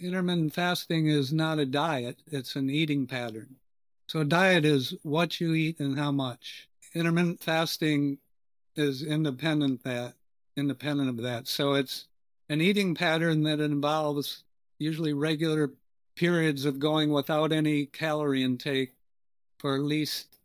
Intermittent fasting is not a diet, it's an eating pattern. So, a diet is what you eat and how much. Intermittent fasting is independent that independent of that. So it's an eating pattern that involves usually regular periods of going without any calorie intake for at least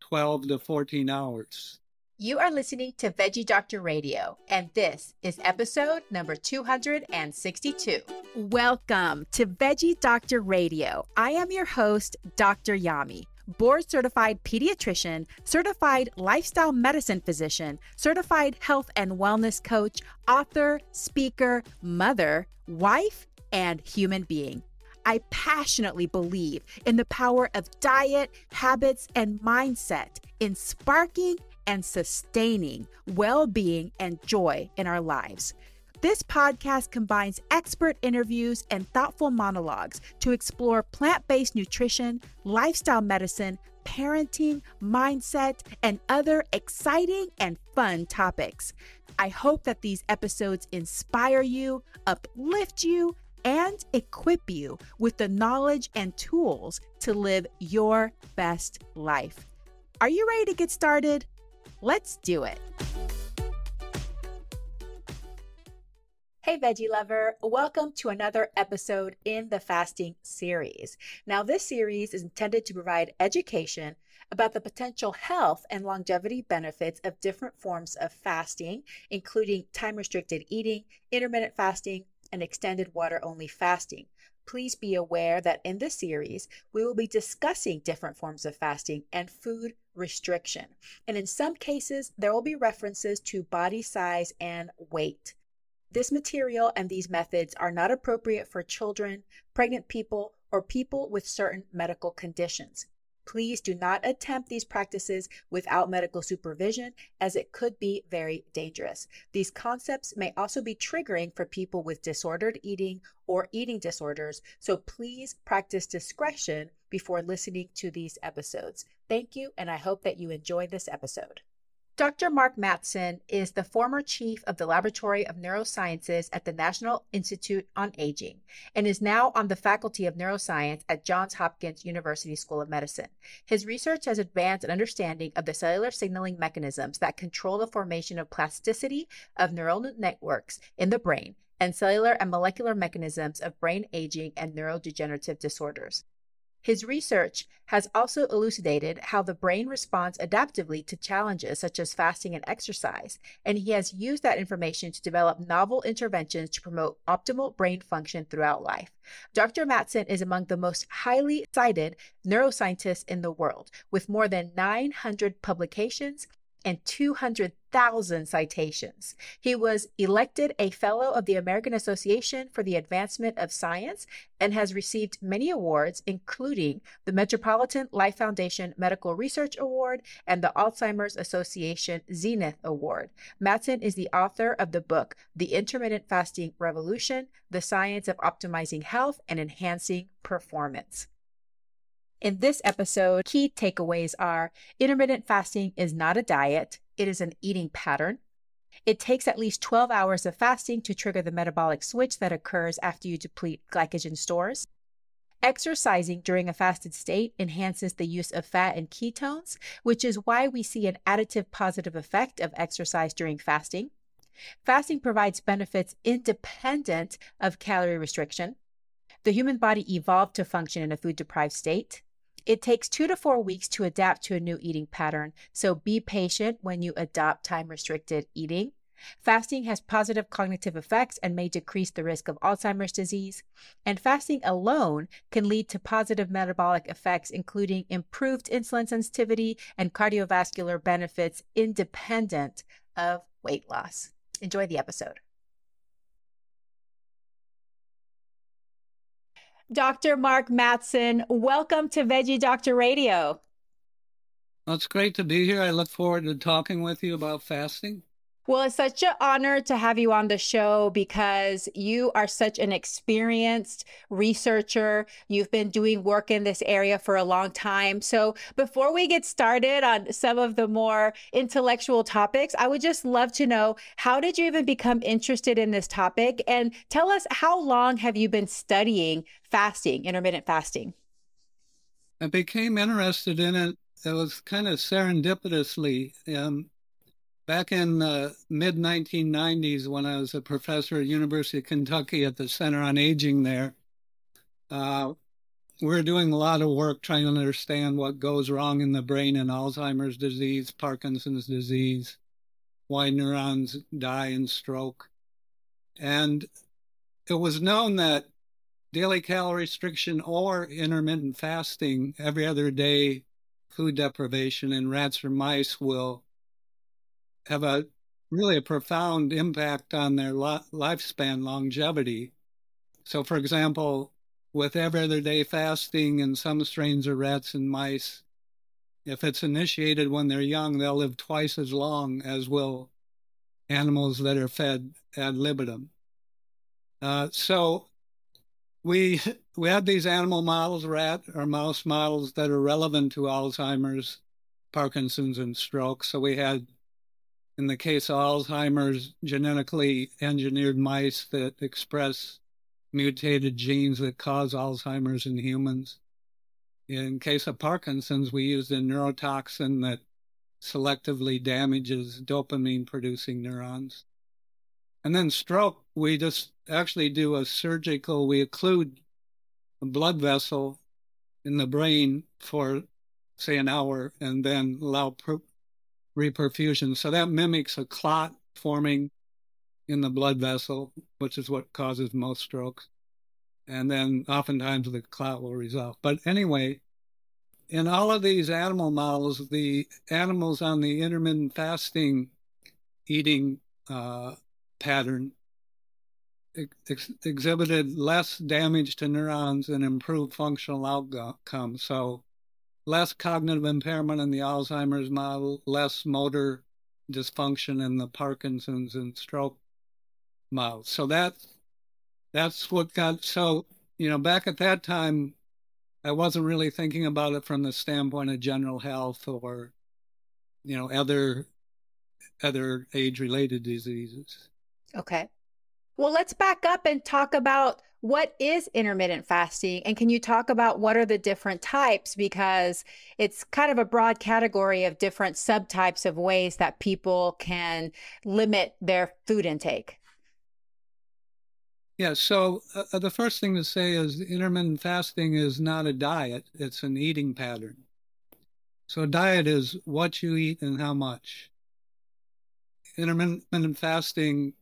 12 to 14 hours. You are listening to Veggie Doctor Radio, and this is episode number 262. Welcome to Veggie Doctor Radio. I am your host, Dr. Yami board certified pediatrician, certified lifestyle medicine physician, certified health and wellness coach, author, speaker, mother, wife, and human being. I passionately believe in the power of diet, habits, and mindset in sparking and sustaining well being and joy in our lives. This podcast combines expert interviews and thoughtful monologues to explore plant based nutrition, lifestyle medicine, parenting, mindset, and other exciting and fun topics. I hope that these episodes inspire you, uplift you, and equip you with the knowledge and tools to live your best life. Are you ready to get started? Let's do it. Hey, veggie lover, welcome to another episode in the fasting series. Now, this series is intended to provide education about the potential health and longevity benefits of different forms of fasting, including time restricted eating, intermittent fasting, and extended water only fasting. Please be aware that in this series, we will be discussing different forms of fasting and food restriction. And in some cases, there will be references to body size and weight. This material and these methods are not appropriate for children, pregnant people, or people with certain medical conditions. Please do not attempt these practices without medical supervision, as it could be very dangerous. These concepts may also be triggering for people with disordered eating or eating disorders, so please practice discretion before listening to these episodes. Thank you, and I hope that you enjoy this episode. Dr. Mark Mattson is the former chief of the Laboratory of Neurosciences at the National Institute on Aging and is now on the Faculty of Neuroscience at Johns Hopkins University School of Medicine. His research has advanced an understanding of the cellular signaling mechanisms that control the formation of plasticity of neural networks in the brain and cellular and molecular mechanisms of brain aging and neurodegenerative disorders. His research has also elucidated how the brain responds adaptively to challenges such as fasting and exercise, and he has used that information to develop novel interventions to promote optimal brain function throughout life. Dr. Mattson is among the most highly cited neuroscientists in the world, with more than 900 publications and 200,000 citations. He was elected a Fellow of the American Association for the Advancement of Science and has received many awards, including the Metropolitan Life Foundation Medical Research Award and the Alzheimer's Association Zenith Award. Mattson is the author of the book, The Intermittent Fasting Revolution The Science of Optimizing Health and Enhancing Performance. In this episode, key takeaways are intermittent fasting is not a diet, it is an eating pattern. It takes at least 12 hours of fasting to trigger the metabolic switch that occurs after you deplete glycogen stores. Exercising during a fasted state enhances the use of fat and ketones, which is why we see an additive positive effect of exercise during fasting. Fasting provides benefits independent of calorie restriction. The human body evolved to function in a food deprived state. It takes two to four weeks to adapt to a new eating pattern, so be patient when you adopt time restricted eating. Fasting has positive cognitive effects and may decrease the risk of Alzheimer's disease. And fasting alone can lead to positive metabolic effects, including improved insulin sensitivity and cardiovascular benefits independent of weight loss. Enjoy the episode. Dr. Mark Mattson. welcome to Veggie Doctor Radio. Well, it's great to be here. I look forward to talking with you about fasting. Well, it's such an honor to have you on the show because you are such an experienced researcher. You've been doing work in this area for a long time. So, before we get started on some of the more intellectual topics, I would just love to know how did you even become interested in this topic? And tell us how long have you been studying fasting, intermittent fasting? I became interested in it. It was kind of serendipitously. Um, Back in the mid 1990s, when I was a professor at University of Kentucky at the Center on Aging there, uh, we we're doing a lot of work trying to understand what goes wrong in the brain in Alzheimer's disease, Parkinson's disease, why neurons die in stroke. And it was known that daily calorie restriction or intermittent fasting, every other day food deprivation in rats or mice will have a really a profound impact on their lo- lifespan longevity. So, for example, with every other day fasting in some strains of rats and mice, if it's initiated when they're young, they'll live twice as long as will animals that are fed ad libitum. Uh, so we we had these animal models, rat or mouse models that are relevant to Alzheimer's, Parkinson's, and stroke. So we had in the case of Alzheimer's, genetically engineered mice that express mutated genes that cause Alzheimer's in humans. In case of Parkinson's, we used a neurotoxin that selectively damages dopamine producing neurons. And then stroke, we just actually do a surgical, we occlude a blood vessel in the brain for, say, an hour and then allow reperfusion. So that mimics a clot forming in the blood vessel, which is what causes most strokes. And then oftentimes the clot will resolve. But anyway, in all of these animal models, the animals on the intermittent fasting eating uh, pattern ex- exhibited less damage to neurons and improved functional outcomes. So less cognitive impairment in the Alzheimer's model, less motor dysfunction in the Parkinson's and stroke model. So that that's what got so you know back at that time I wasn't really thinking about it from the standpoint of general health or you know other other age related diseases. Okay. Well, let's back up and talk about what is intermittent fasting? And can you talk about what are the different types? Because it's kind of a broad category of different subtypes of ways that people can limit their food intake. Yeah, so uh, the first thing to say is intermittent fasting is not a diet, it's an eating pattern. So, diet is what you eat and how much. Intermittent fasting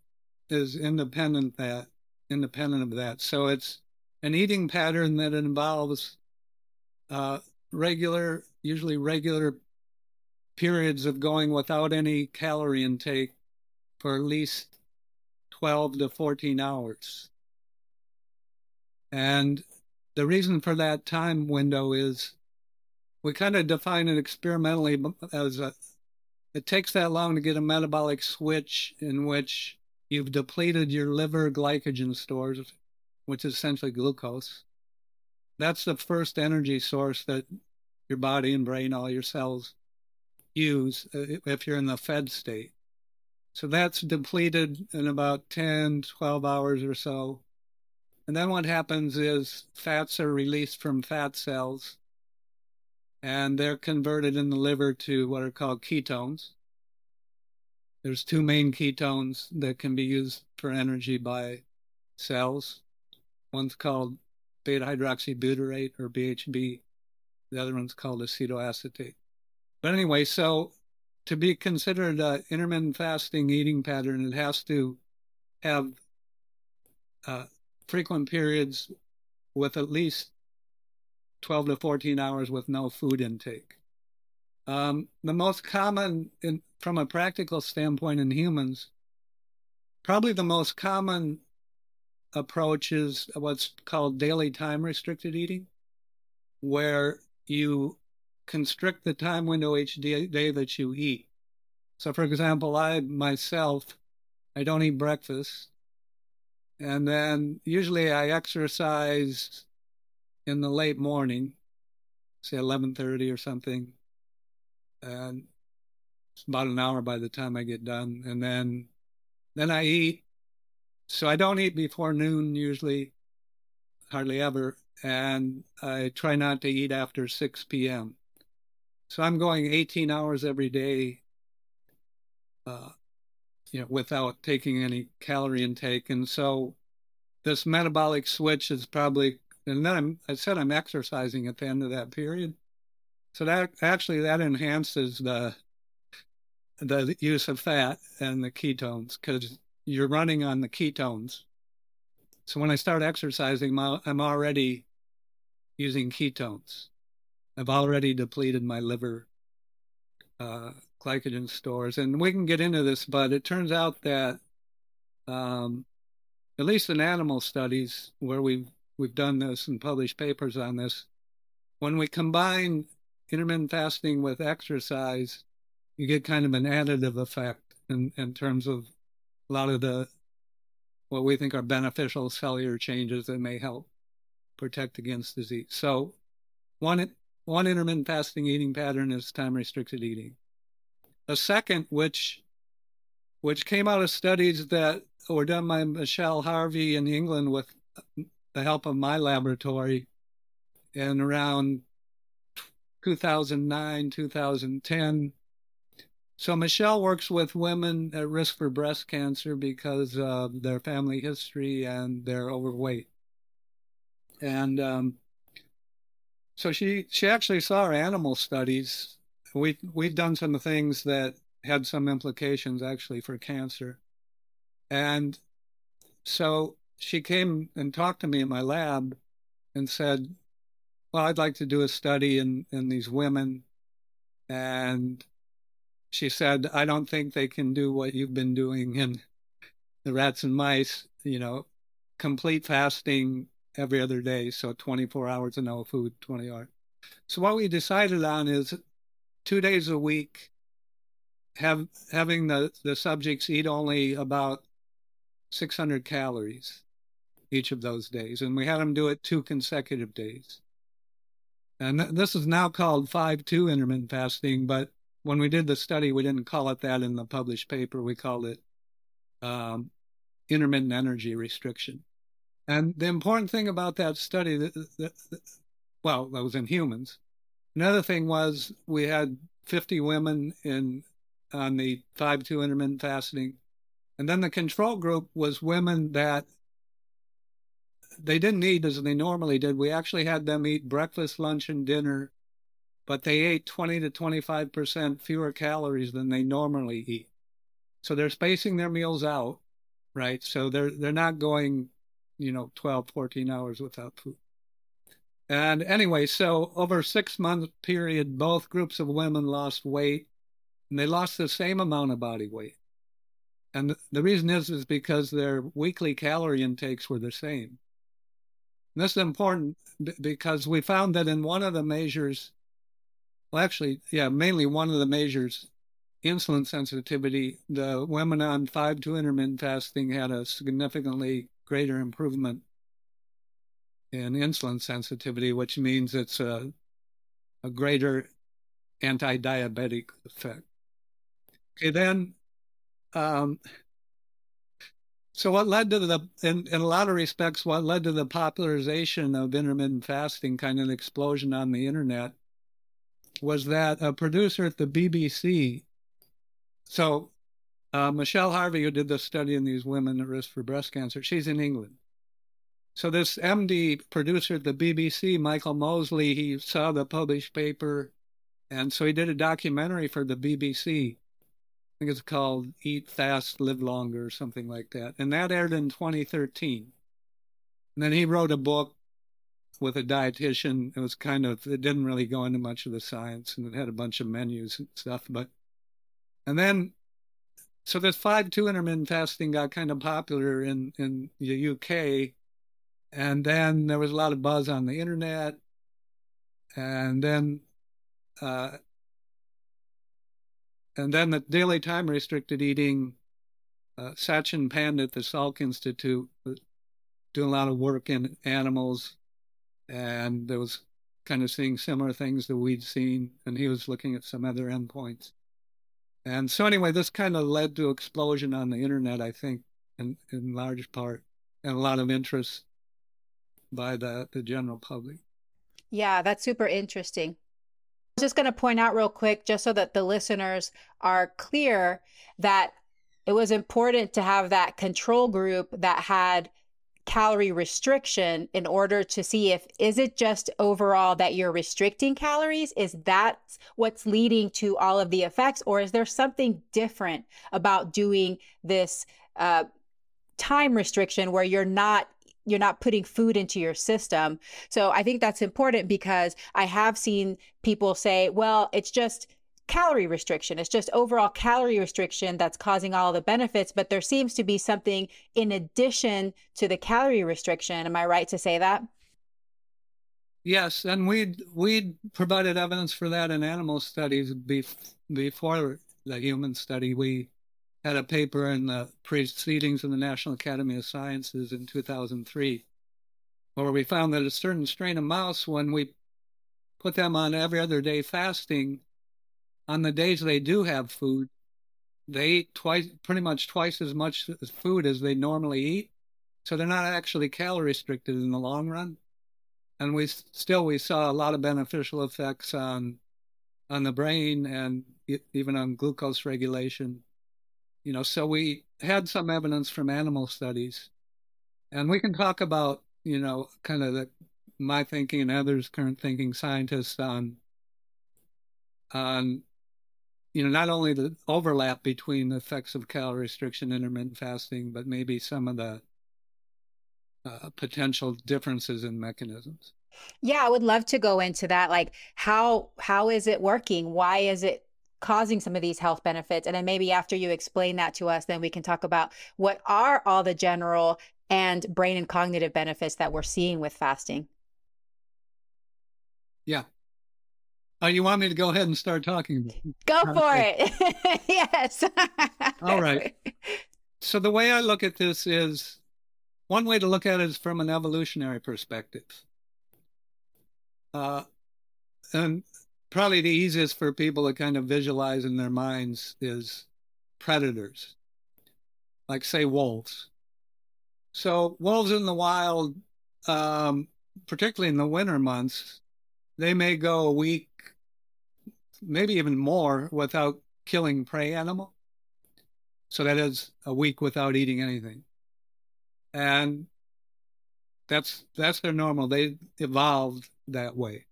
is independent that independent of that. So it's an eating pattern that involves uh, regular, usually regular periods of going without any calorie intake for at least 12 to 14 hours. And the reason for that time window is we kind of define it experimentally as a, it takes that long to get a metabolic switch in which You've depleted your liver glycogen stores, which is essentially glucose. That's the first energy source that your body and brain, all your cells use uh, if you're in the fed state. So that's depleted in about 10, 12 hours or so. And then what happens is fats are released from fat cells and they're converted in the liver to what are called ketones. There's two main ketones that can be used for energy by cells. One's called beta hydroxybutyrate or BHB. The other one's called acetoacetate. But anyway, so to be considered an intermittent fasting eating pattern, it has to have uh, frequent periods with at least 12 to 14 hours with no food intake. Um, the most common, in, from a practical standpoint in humans, probably the most common approach is what's called daily time restricted eating, where you constrict the time window each day, day that you eat. So, for example, I myself, I don't eat breakfast. And then usually I exercise in the late morning, say 11:30 or something. And it's about an hour by the time I get done and then then I eat. So I don't eat before noon usually, hardly ever, and I try not to eat after 6 p.m. So I'm going 18 hours every day, uh, you know, without taking any calorie intake. And so this metabolic switch is probably, and then I'm, I said I'm exercising at the end of that period. So that actually that enhances the the use of fat and the ketones because you're running on the ketones. So when I start exercising, I'm already using ketones. I've already depleted my liver uh, glycogen stores. And we can get into this, but it turns out that, um, at least in animal studies where we've, we've done this and published papers on this, when we combine intermittent fasting with exercise, you get kind of an additive effect in, in terms of a lot of the what we think are beneficial cellular changes that may help protect against disease. So one one intermittent fasting eating pattern is time restricted eating. A second, which which came out of studies that were done by Michelle Harvie in England with the help of my laboratory in around 2009, 2010. So Michelle works with women at risk for breast cancer because of their family history and their overweight. And um, so she she actually saw our animal studies. We we've done some things that had some implications actually for cancer, and so she came and talked to me in my lab and said, "Well, I'd like to do a study in in these women," and she said, "I don't think they can do what you've been doing in the rats and mice. You know, complete fasting every other day, so 24 hours of no food, 20 hours. So what we decided on is two days a week, have having the, the subjects eat only about 600 calories each of those days, and we had them do it two consecutive days. And th- this is now called 5-2 intermittent fasting, but when we did the study, we didn't call it that in the published paper. We called it um, intermittent energy restriction. And the important thing about that study, that, that, that, well, that was in humans. Another thing was we had 50 women in on the 5-2 intermittent fasting. And then the control group was women that they didn't eat as they normally did. We actually had them eat breakfast, lunch, and dinner, but they ate 20 to 25% fewer calories than they normally eat. So they're spacing their meals out, right? So they're they're not going you know 12 14 hours without food and anyway so over a six month period both groups of women lost weight and they lost the same amount of body weight and the reason is is because their weekly calorie intakes were the same this is important because we found that in one of the measures well actually yeah mainly one of the measures insulin sensitivity the women on 5-2 intermittent fasting had a significantly greater improvement in insulin sensitivity, which means it's a, a greater anti diabetic effect. Okay, then, um, so what led to the, in, in a lot of respects, what led to the popularization of intermittent fasting, kind of an explosion on the internet, was that a producer at the BBC, so uh, Michelle Harvie, who did the study in these women at risk for breast cancer, she's in England. So this MD producer at the BBC, Michael Mosley, he saw the published paper, and so he did a documentary for the BBC. Think it's called "Eat Fast, Live Longer" or something like that, and that aired in 2013. And then he wrote a book with a dietitian. It was kind of it didn't really go into much of the science, and it had a bunch of menus and stuff. But and then so this five two intermittent fasting got kind of popular in in the UK, and then there was a lot of buzz on the internet, and then. Uh, and then the daily time restricted eating, uh, Satchin Panda, the Salk Institute doing a lot of work in animals and there was kind of seeing similar things that we'd seen, and he was looking at some other endpoints. And so anyway, this kind of led to explosion on the internet, I think, in, in large part, and a lot of interest by the, the general public. Yeah, that's super interesting. Just going to point out real quick, just so that the listeners are clear, that it was important to have that control group that had calorie restriction in order to see if is it just overall that you're restricting calories? Is that what's leading to all of the effects? Or is there something different about doing this uh, time restriction where you're not you're not putting food into your system so i think that's important because i have seen people say well it's just calorie restriction. It's just overall calorie restriction that's causing all the benefits, but there seems to be something in addition to the calorie restriction. Am I right to say that? Yes, and we'd we'd provided evidence for that in animal studies before the human study. We had a paper in the proceedings of the National Academy of Sciences in 2003, where we found that a certain strain of mouse, when we put them on every other day fasting, on the days they do have food, they eat twice, pretty much twice as much food as they normally eat. So they're not actually calorie restricted in the long run. And we still we saw a lot of beneficial effects on on the brain and even on glucose regulation. You know, so we had some evidence from animal studies, and we can talk about you know kind of the my thinking and others current thinking scientists on on you know, not only the overlap between the effects of calorie restriction, intermittent fasting, but maybe some of the uh, potential differences in mechanisms. Yeah, I would love to go into that. Like, how how is it working? Why is it causing some of these health benefits? And then maybe after you explain that to us, then we can talk about what are all the general and brain and cognitive benefits that we're seeing with fasting. Yeah, Oh, you want me to go ahead and start talking? Go for it. yes. All right. So the way I look at this is one way to look at it is from an evolutionary perspective. Uh, and probably the easiest for people to kind of visualize in their minds is predators, like say wolves. So wolves in the wild, um, particularly in the winter months, they may go a week maybe even more without killing prey animal. So that is a week without eating anything. And that's that's their normal. They evolved that way.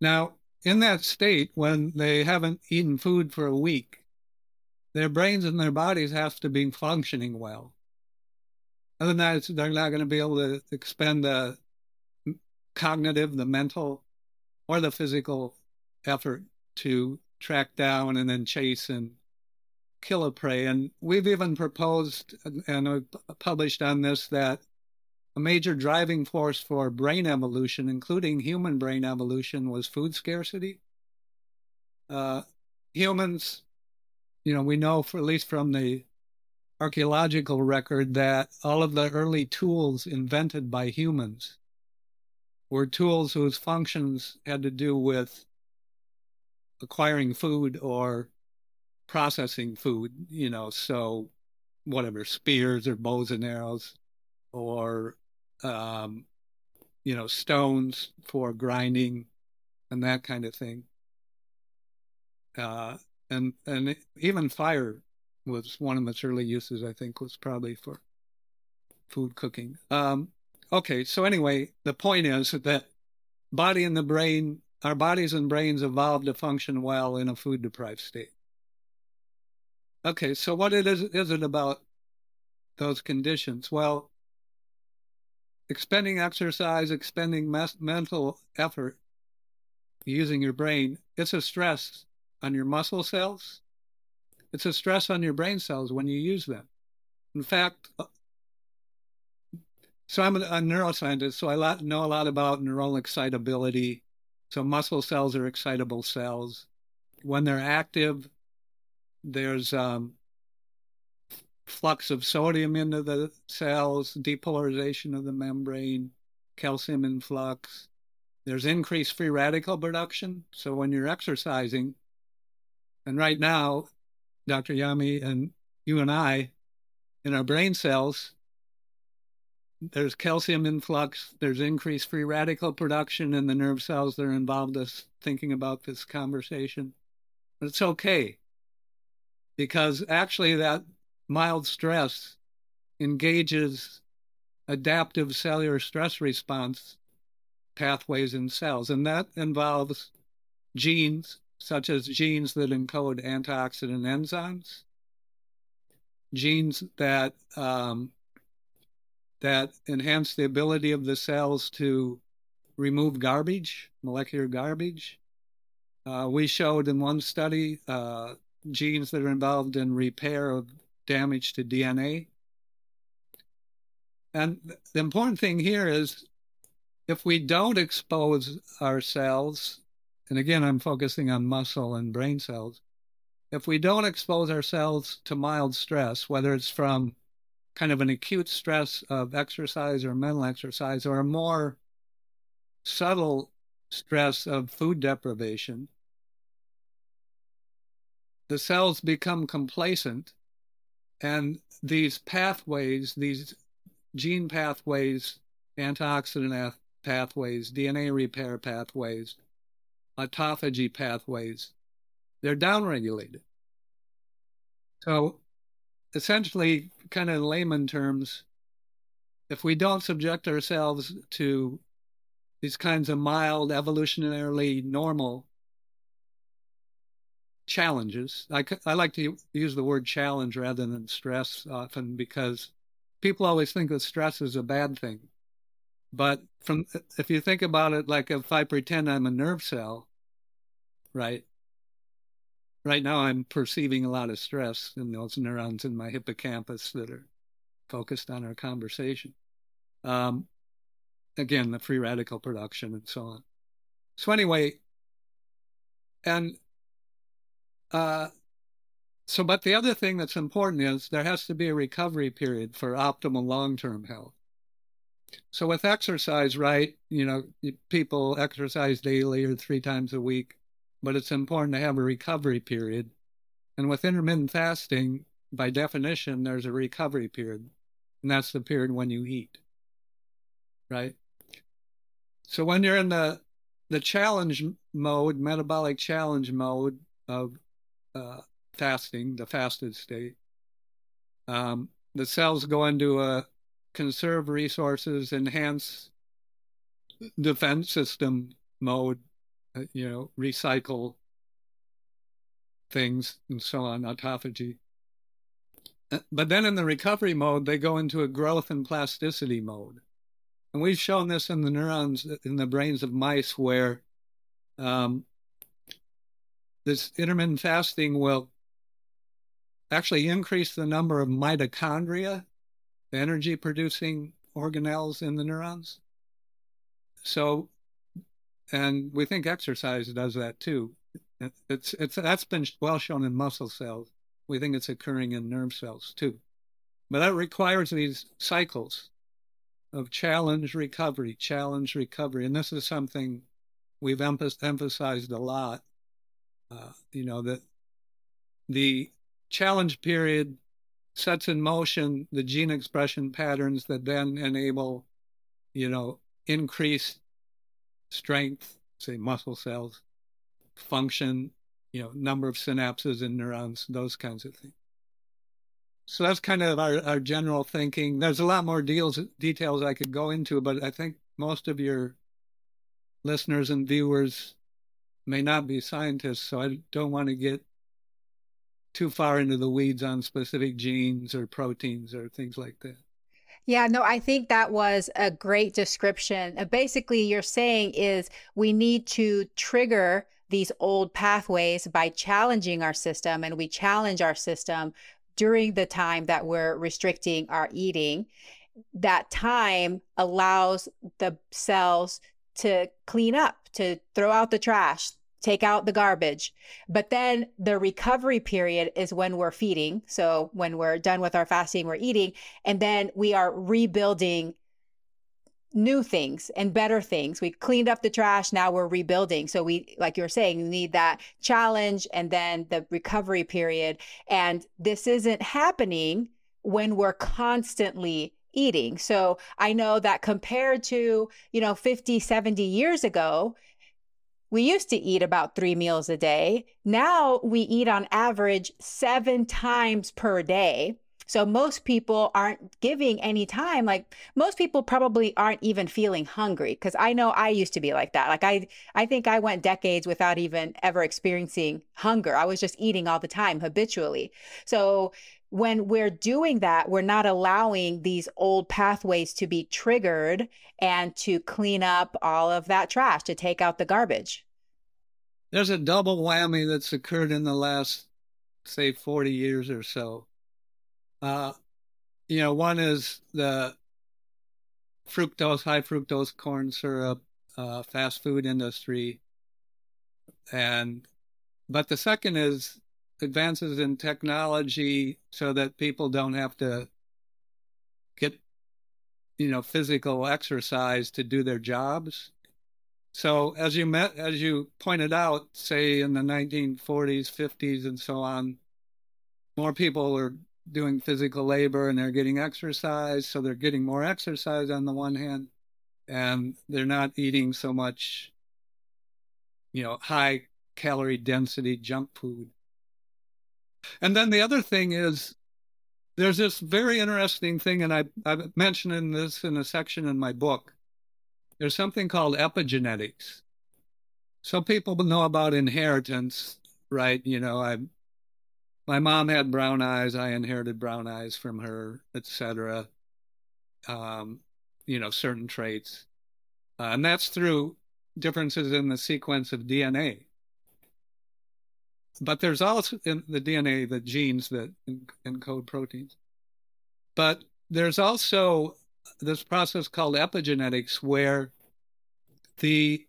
Now, in that state, when they haven't eaten food for a week, their brains and their bodies have to be functioning well. Other than that, they're not going to be able to expend the cognitive, the mental, or the physical effort to track down and then chase and kill a prey. And we've even proposed and uh, published on this that a major driving force for brain evolution, including human brain evolution, was food scarcity. Uh, humans, you know, we know, for, at least from the archaeological record, that all of the early tools invented by humans were tools whose functions had to do with acquiring food or processing food, you know, so whatever, spears or bows and arrows or, um, you know, stones for grinding and that kind of thing. Uh, and, and even fire was one of its early uses, I think, was probably for food cooking. Um, okay, so anyway, the point is that body and the brain, our bodies and brains evolved to function well in a food deprived state. Okay, so what it is, is it about those conditions? Well, expending exercise, expending mes- mental effort, using your brain, it's a stress on your muscle cells. It's a stress on your brain cells when you use them. In fact, uh, so I'm a, a neuroscientist, so I know a lot about neural excitability. So muscle cells are excitable cells. When they're active, there's um, flux of sodium into the cells, depolarization of the membrane, calcium influx. There's increased free radical production. So when you're exercising, and right now, Dr. Yami and you and I, in our brain cells, there's calcium influx, there's increased free radical production in the nerve cells that are involved in thinking about this conversation. But it's okay because actually that mild stress engages adaptive cellular stress response pathways in cells, and that involves genes such as genes that encode antioxidant enzymes, genes that um, that enhance the ability of the cells to remove garbage, molecular garbage. Uh, we showed in one study uh, genes that are involved in repair of damage to DNA. And the important thing here is if we don't expose our cells, and again, I'm focusing on muscle and brain cells, if we don't expose ourselves to mild stress, whether it's from kind of an acute stress of exercise or mental exercise, or a more subtle stress of food deprivation, the cells become complacent and these pathways, these gene pathways, antioxidant pathways, DNA repair pathways, autophagy pathways, they're downregulated. So essentially, kind of in layman terms, if we don't subject ourselves to these kinds of mild, evolutionarily normal challenges. I, I like to use the word challenge rather than stress often because people always think that stress is a bad thing. But from if you think about it, like if I pretend I'm a nerve cell, right? Right now, I'm perceiving a lot of stress in those neurons in my hippocampus that are focused on our conversation. Um, again, the free radical production and so on. So anyway, and uh, so, but the other thing that's important is there has to be a recovery period for optimal long term health. So, with exercise, right, you know, people exercise daily or three times a week, but it's important to have a recovery period. And with intermittent fasting, by definition, there's a recovery period, and that's the period when you eat, right? So, when you're in the the challenge mode, metabolic challenge mode of uh, fasting, the fasted state, um, the cells go into a conserve resources, enhance defense system mode, uh, you know, recycle things and so on, autophagy. Uh, but then in the recovery mode, they go into a growth and plasticity mode. And we've shown this in the neurons in the brains of mice where um, this intermittent fasting will actually increase the number of mitochondria, the energy producing organelles in the neurons. So, and we think exercise does that too. It's, it's, that's been well shown in muscle cells. We think it's occurring in nerve cells too. But that requires these cycles of challenge recovery, challenge recovery. And this is something we've emphasized a lot uh, you know that the challenge period sets in motion the gene expression patterns that then enable you know increased strength say muscle cells function you know number of synapses in neurons those kinds of things so that's kind of our, our general thinking. There's a lot more deals, details I could go into, but I think most of your listeners and viewers may not be scientists, so I don't want to get too far into the weeds on specific genes or proteins or things like that. Yeah, no, I think that was a great description. Uh, basically, you're saying is we need to trigger these old pathways by challenging our system, and we challenge our system during the time that we're restricting our eating. That time allows the cells to clean up, to throw out the trash, take out the garbage. But then the recovery period is when we're feeding. So when we're done with our fasting, we're eating, and then we are rebuilding new things and better things. We cleaned up the trash, now we're rebuilding. So we like you're saying, you need that challenge and then the recovery period. And this isn't happening when we're constantly eating. So I know that compared to, you know, 50, 70 years ago, we used to eat about three meals a day. Now we eat on average seven times per day. So most people aren't giving any time. Like most people probably aren't even feeling hungry because I know I used to be like that. Like I I think I went decades without even ever experiencing hunger. I was just eating all the time habitually. So when we're doing that, we're not allowing these old pathways to be triggered and to clean up all of that trash, to take out the garbage. There's a double whammy that's occurred in the last, say, 40 years or so. Uh, you know, one is the fructose, high fructose corn syrup, uh, fast food industry. And, but the second is advances in technology so that people don't have to get you know physical exercise to do their jobs. So as you met as you pointed out say in the 1940s 50s and so on more people are doing physical labor and they're getting exercise so they're getting more exercise on the one hand and they're not eating so much you know high calorie density junk food and then the other thing is there's this very interesting thing, and I, I mentioned in this in a section in my book. There's something called epigenetics. Some people know about inheritance, right? You know, I my mom had brown eyes, I inherited brown eyes from her, etc. Um, you know, certain traits. Uh, and that's through differences in the sequence of DNA. But there's also in the DNA the genes that encode proteins. But there's also this process called epigenetics where the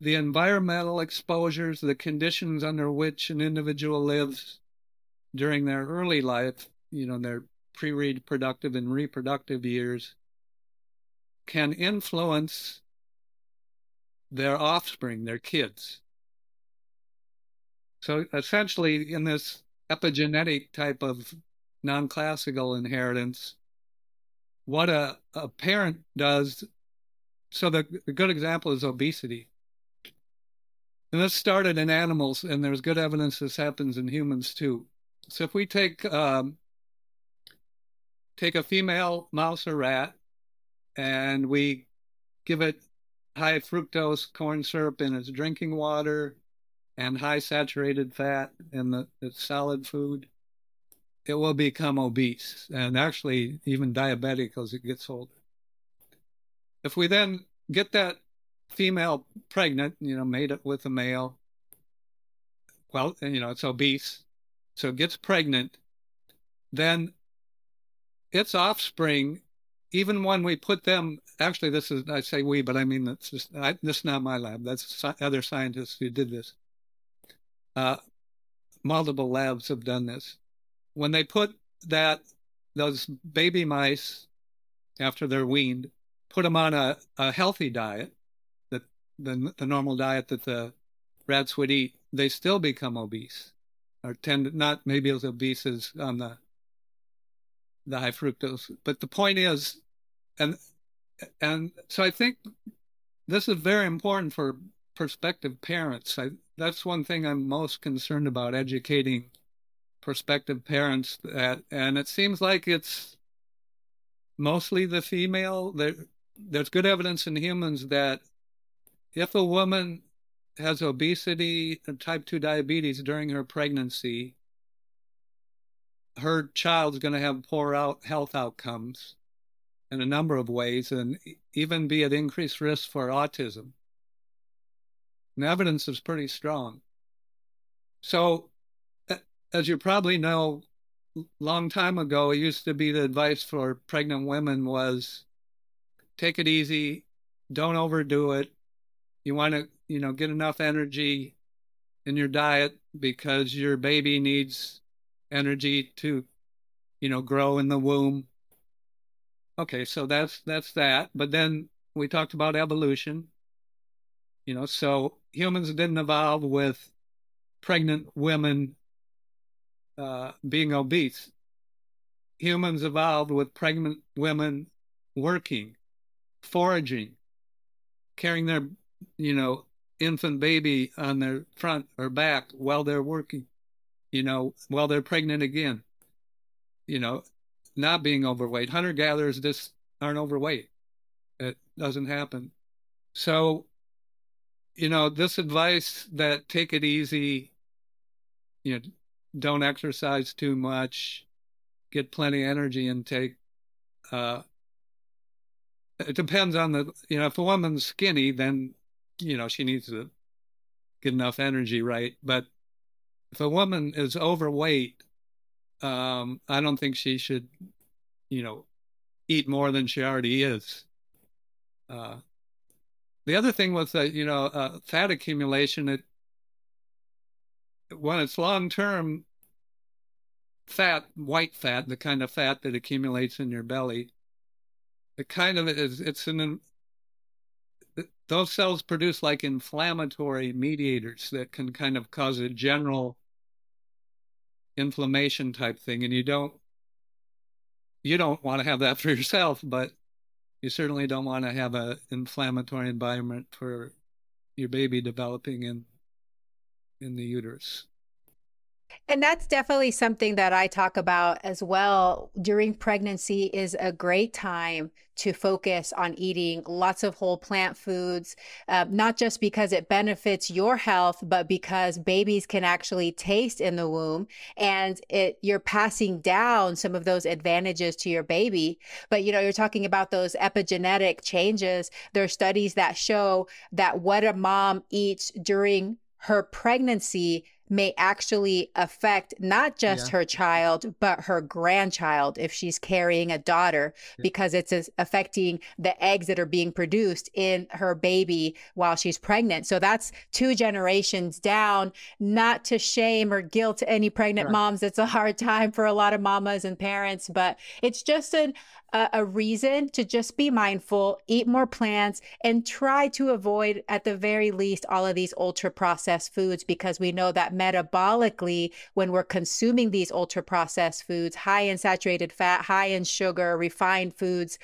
the environmental exposures, the conditions under which an individual lives during their early life, you know, their pre-reproductive and reproductive years, can influence their offspring, their kids. So essentially, in this epigenetic type of non classical inheritance, what a, a parent does. So, the, the good example is obesity. And this started in animals, and there's good evidence this happens in humans too. So, if we take um, take a female mouse or rat, and we give it high fructose corn syrup in its drinking water, and high saturated fat in the, the solid food, it will become obese and actually even diabetic as it gets older. If we then get that female pregnant, you know, made it with a male, well, you know, it's obese, so it gets pregnant, then its offspring, even when we put them, actually, this is, I say we, but I mean, that's just, I, this is not my lab. That's other scientists who did this. Uh, multiple labs have done this. When they put that those baby mice after they're weaned, put them on a, a healthy diet, that the the normal diet that the rats would eat, they still become obese, or tend not maybe as obese as on the the high fructose. But the point is, and and so I think this is very important for prospective parents. I, that's one thing I'm most concerned about educating prospective parents that, and it seems like it's mostly the female. There, there's good evidence in humans that if a woman has obesity and type 2 diabetes during her pregnancy, her child's going to have poor out health outcomes in a number of ways and even be at increased risk for autism. And evidence is pretty strong. So, as you probably know, long time ago, it used to be the advice for pregnant women was take it easy, don't overdo it. You want to, you know, get enough energy in your diet because your baby needs energy to, you know, grow in the womb. Okay, so that's that's that. But then we talked about evolution. You know, so humans didn't evolve with pregnant women uh, being obese. Humans evolved with pregnant women working, foraging, carrying their, you know, infant baby on their front or back while they're working, you know, while they're pregnant again, you know, not being overweight. Hunter gatherers just aren't overweight. It doesn't happen. So, you know, this advice that take it easy, you know, don't exercise too much, get plenty of energy intake. Uh, it depends on the, you know, if a woman's skinny, then, you know, she needs to get enough energy, right? But if a woman is overweight, um, I don't think she should, you know, eat more than she already is. Uh, the other thing was that, you know, uh, fat accumulation, it, when it's long term fat, white fat, the kind of fat that accumulates in your belly, it kind of is, it's an, those cells produce like inflammatory mediators that can kind of cause a general inflammation type thing. And you don't, you don't want to have that for yourself, but you certainly don't want to have an inflammatory environment for your baby developing in in the uterus. And that's definitely something that I talk about as well. During pregnancy is a great time to focus on eating lots of whole plant foods, uh, not just because it benefits your health, but because babies can actually taste in the womb and it you're passing down some of those advantages to your baby. But you know, you're talking about those epigenetic changes. There are studies that show that what a mom eats during her pregnancy may actually affect not just yeah. her child, but her grandchild if she's carrying a daughter, yeah. because it's affecting the eggs that are being produced in her baby while she's pregnant. So that's two generations down, not to shame or guilt any pregnant right. moms. It's a hard time for a lot of mamas and parents, but it's just an, a, a reason to just be mindful, eat more plants, and try to avoid, at the very least, all of these ultra processed foods because we know that metabolically, when we're consuming these ultra processed foods, high in saturated fat, high in sugar, refined foods,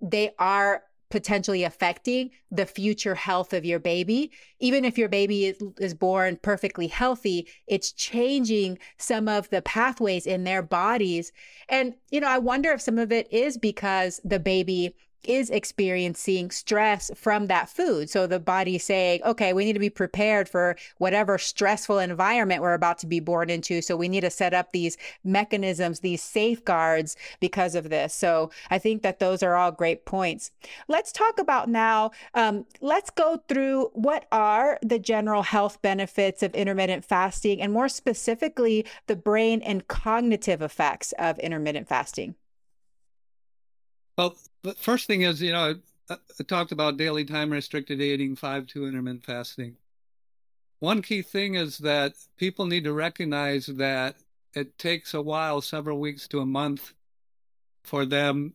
they are potentially affecting the future health of your baby. Even if your baby is, is, born perfectly healthy, it's changing some of the pathways in their bodies. And, you know, I wonder if some of it is because the baby is experiencing stress from that food. So the body saying, okay, we need to be prepared for whatever stressful environment we're about to be born into. So we need to set up these mechanisms, these safeguards because of this. So I think that those are all great points. Let's talk about now, um, let's go through what are the general health benefits of intermittent fasting and more specifically, the brain and cognitive effects of intermittent fasting. Well, the first thing is, you know, I, I talked about daily time restricted eating, 5 2 intermittent fasting. One key thing is that people need to recognize that it takes a while, several weeks to a month, for them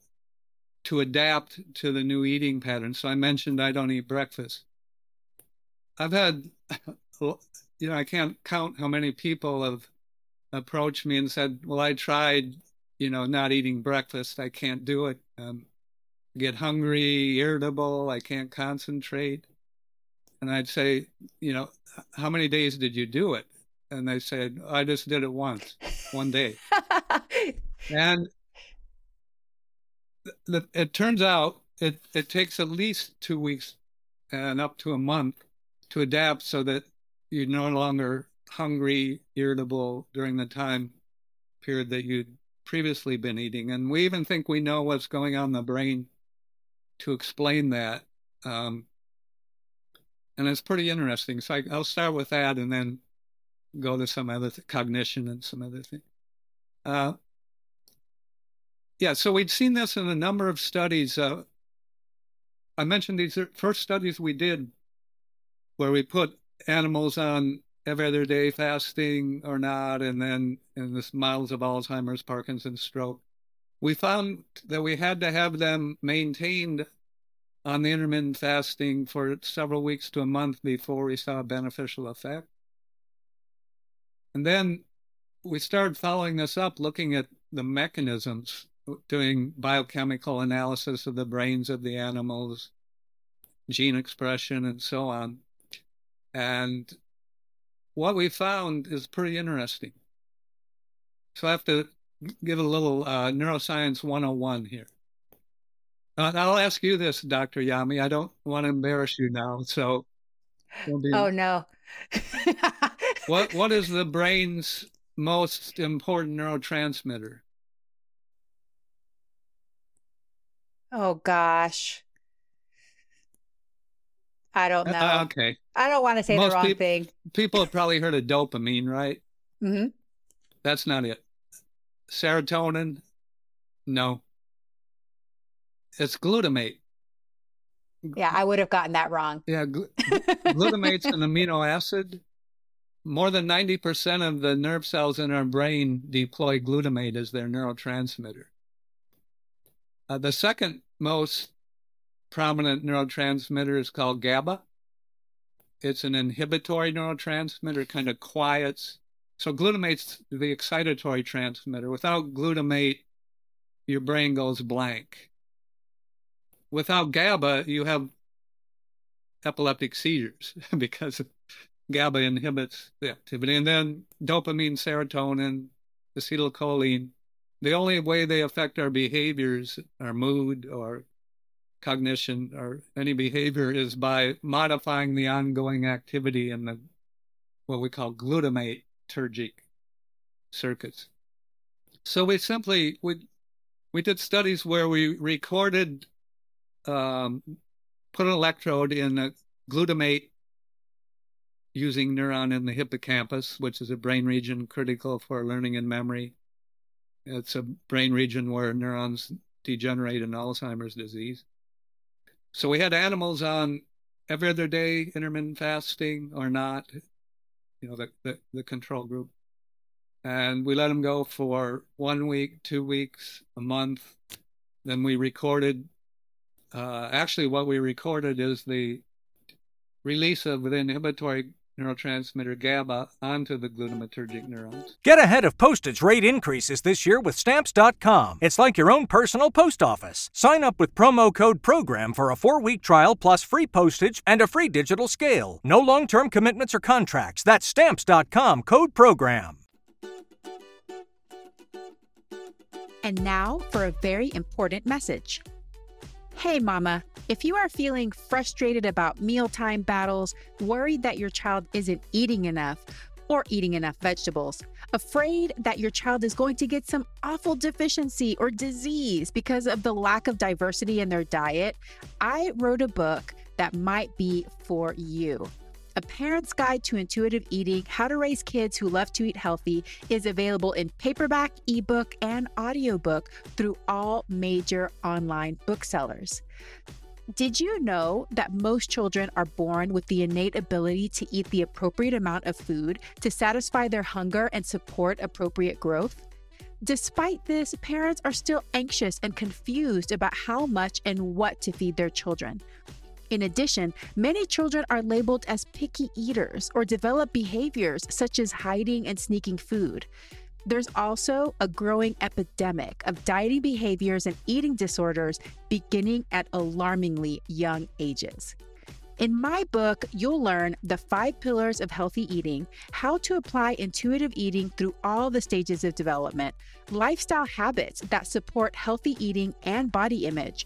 to adapt to the new eating pattern. So I mentioned I don't eat breakfast. I've had, you know, I can't count how many people have approached me and said, Well, I tried you know, not eating breakfast. I can't do it. Um, get hungry, irritable. I can't concentrate. And I'd say, you know, how many days did you do it? And they said, I just did it once. one day. and it turns out it, it takes at least two weeks and up to a month to adapt so that you're no longer hungry, irritable during the time period that you'd previously been eating. And we even think we know what's going on in the brain to explain that. Um, and it's pretty interesting. So I, will start with that and then go to some other th- cognition and some other things. Uh, yeah, so we'd seen this in a number of studies. Uh, I mentioned these first studies we did where we put animals on every other day fasting or not, and then in this models of Alzheimer's, Parkinson's, stroke. We found that we had to have them maintained on the intermittent fasting for several weeks to a month before we saw a beneficial effect. And then we started following this up, looking at the mechanisms, doing biochemical analysis of the brains of the animals, gene expression, and so on. And what we found is pretty interesting. So I have to give a little uh, neuroscience 101 here. Uh, I'll ask you this, Dr. Yami. I don't want to embarrass you now, so. Be... Oh no. what What is the brain's most important neurotransmitter? Oh gosh. I don't uh, know. Uh, okay. I don't want to say Most the wrong pe- thing. People have probably heard of dopamine, right? Mm-hmm. That's not it. Serotonin? No. It's glutamate. Yeah, I would have gotten that wrong. Yeah, gl- glutamate's an amino acid. More than 90% of the nerve cells in our brain deploy glutamate as their neurotransmitter. Uh, the second most prominent neurotransmitter is called GABA. It's an inhibitory neurotransmitter, kind of quiets. So glutamate's the excitatory transmitter. Without glutamate, your brain goes blank. Without GABA, you have epileptic seizures because GABA inhibits the activity. And then dopamine, serotonin, acetylcholine. The only way they affect our behaviors, our mood, or cognition or any behavior is by modifying the ongoing activity in the what we call glutamatergic circuits. So we simply we we did studies where we recorded um, put an electrode in a glutamate using neuron in the hippocampus, which is a brain region critical for learning and memory. It's a brain region where neurons degenerate in Alzheimer's disease. So we had animals on every other day intermittent fasting or not, you know, the, the, the control group. And we let them go for one week, two weeks, a month. Then we recorded, uh, actually, what we recorded is the release of the inhibitory neurotransmitter GABA onto the glutamatergic neurons. Get ahead of postage rate increases this year with Stamps.com. It's like your own personal post office. Sign up with promo code PROGRAM for a four week trial plus free postage and a free digital scale. No long term commitments or contracts. That's Stamps.com code PROGRAM. And now for a very important message. Hey, Mama, if you are feeling frustrated about mealtime battles, worried that your child isn't eating enough or eating enough vegetables, afraid that your child is going to get some awful deficiency or disease because of the lack of diversity in their diet, I wrote a book that might be for you. A Parent's Guide to Intuitive Eating How to Raise Kids Who Love to Eat Healthy is available in paperback, ebook, and audiobook through all major online booksellers. Did you know that most children are born with the innate ability to eat the appropriate amount of food to satisfy their hunger and support appropriate growth? Despite this, parents are still anxious and confused about how much and what to feed their children. In addition, many children are labeled as picky eaters or develop behaviors such as hiding and sneaking food. There's also a growing epidemic of dieting behaviors and eating disorders beginning at alarmingly young ages. In my book, you'll learn the five pillars of healthy eating, how to apply intuitive eating through all the stages of development, lifestyle habits that support healthy eating and body image,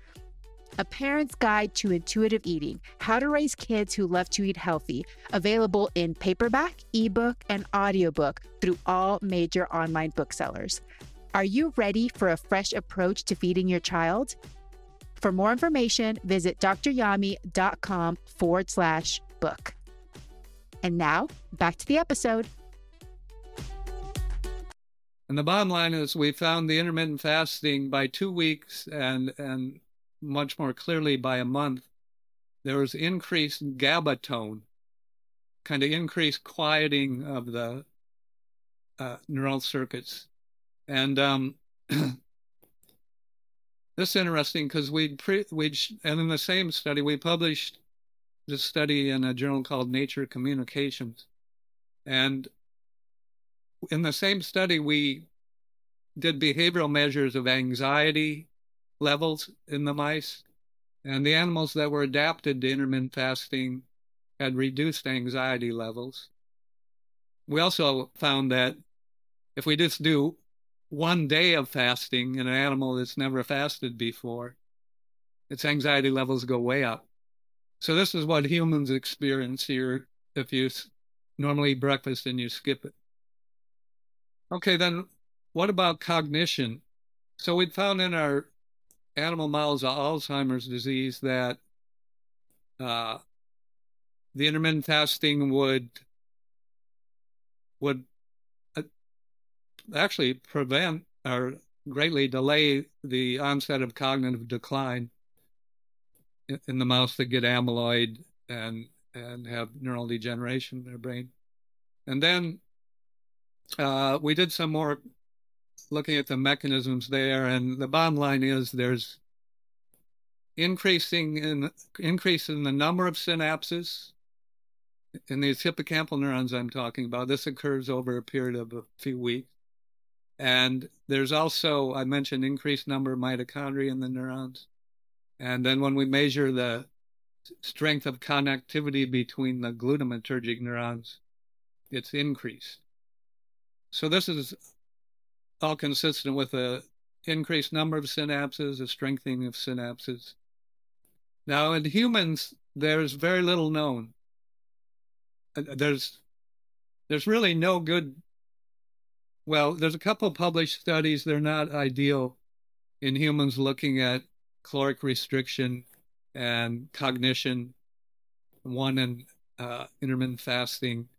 A Parent's Guide to Intuitive Eating How to Raise Kids Who Love to Eat Healthy, available in paperback, ebook, and audiobook through all major online booksellers. Are you ready for a fresh approach to feeding your child? For more information, visit dryami.com forward slash book. And now back to the episode. And the bottom line is we found the intermittent fasting by two weeks and, and much more clearly by a month, there was increased GABA tone, kind of increased quieting of the uh, neural circuits. And um, This is interesting because we'd pre we'd and in the same study we published this study in a journal called Nature Communications, and in the same study we did behavioral measures of anxiety levels in the mice, and the animals that were adapted to intermittent fasting had reduced anxiety levels. We also found that if we just do one day of fasting in an animal that's never fasted before, its anxiety levels go way up. So this is what humans experience here if you normally breakfast and you skip it. Okay, then what about cognition? So we found in our animal models of Alzheimer's disease that uh, the intermittent fasting would would actually prevent or greatly delay the onset of cognitive decline in the mouse that get amyloid and and have neural degeneration in their brain. And then uh, we did some more looking at the mechanisms there, and the bottom line is there's increasing in increase in the number of synapses in these hippocampal neurons I'm talking about. This occurs over a period of a few weeks. And there's also, I mentioned, increased number of mitochondria in the neurons. And then when we measure the strength of connectivity between the glutamatergic neurons, it's increased. So this is all consistent with a increased number of synapses, a strengthening of synapses. Now in humans, there's very little known. There's there's really no good well, there's a couple published studies. They're not ideal in humans looking at caloric restriction and cognition, one in uh, intermittent fasting,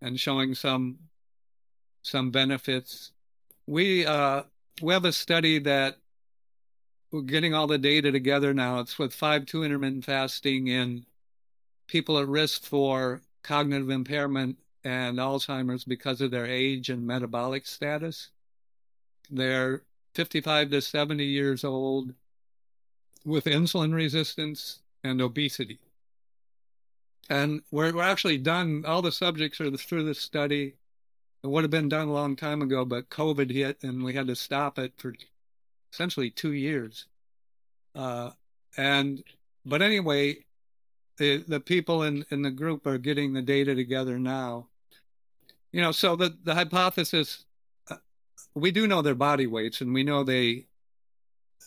and showing some some benefits. We uh, we have a study that we're getting all the data together now. It's with five two intermittent fasting in people at risk for cognitive impairment and Alzheimer's because of their age and metabolic status. They're 55 to 70 years old with insulin resistance and obesity. And we're, we're actually done, all the subjects are through this study. It would have been done a long time ago, but COVID hit and we had to stop it for essentially two years. Uh, and, but anyway, the, the people in, in the group are getting the data together now. You know, so the, the hypothesis, uh, we do know their body weights and we know they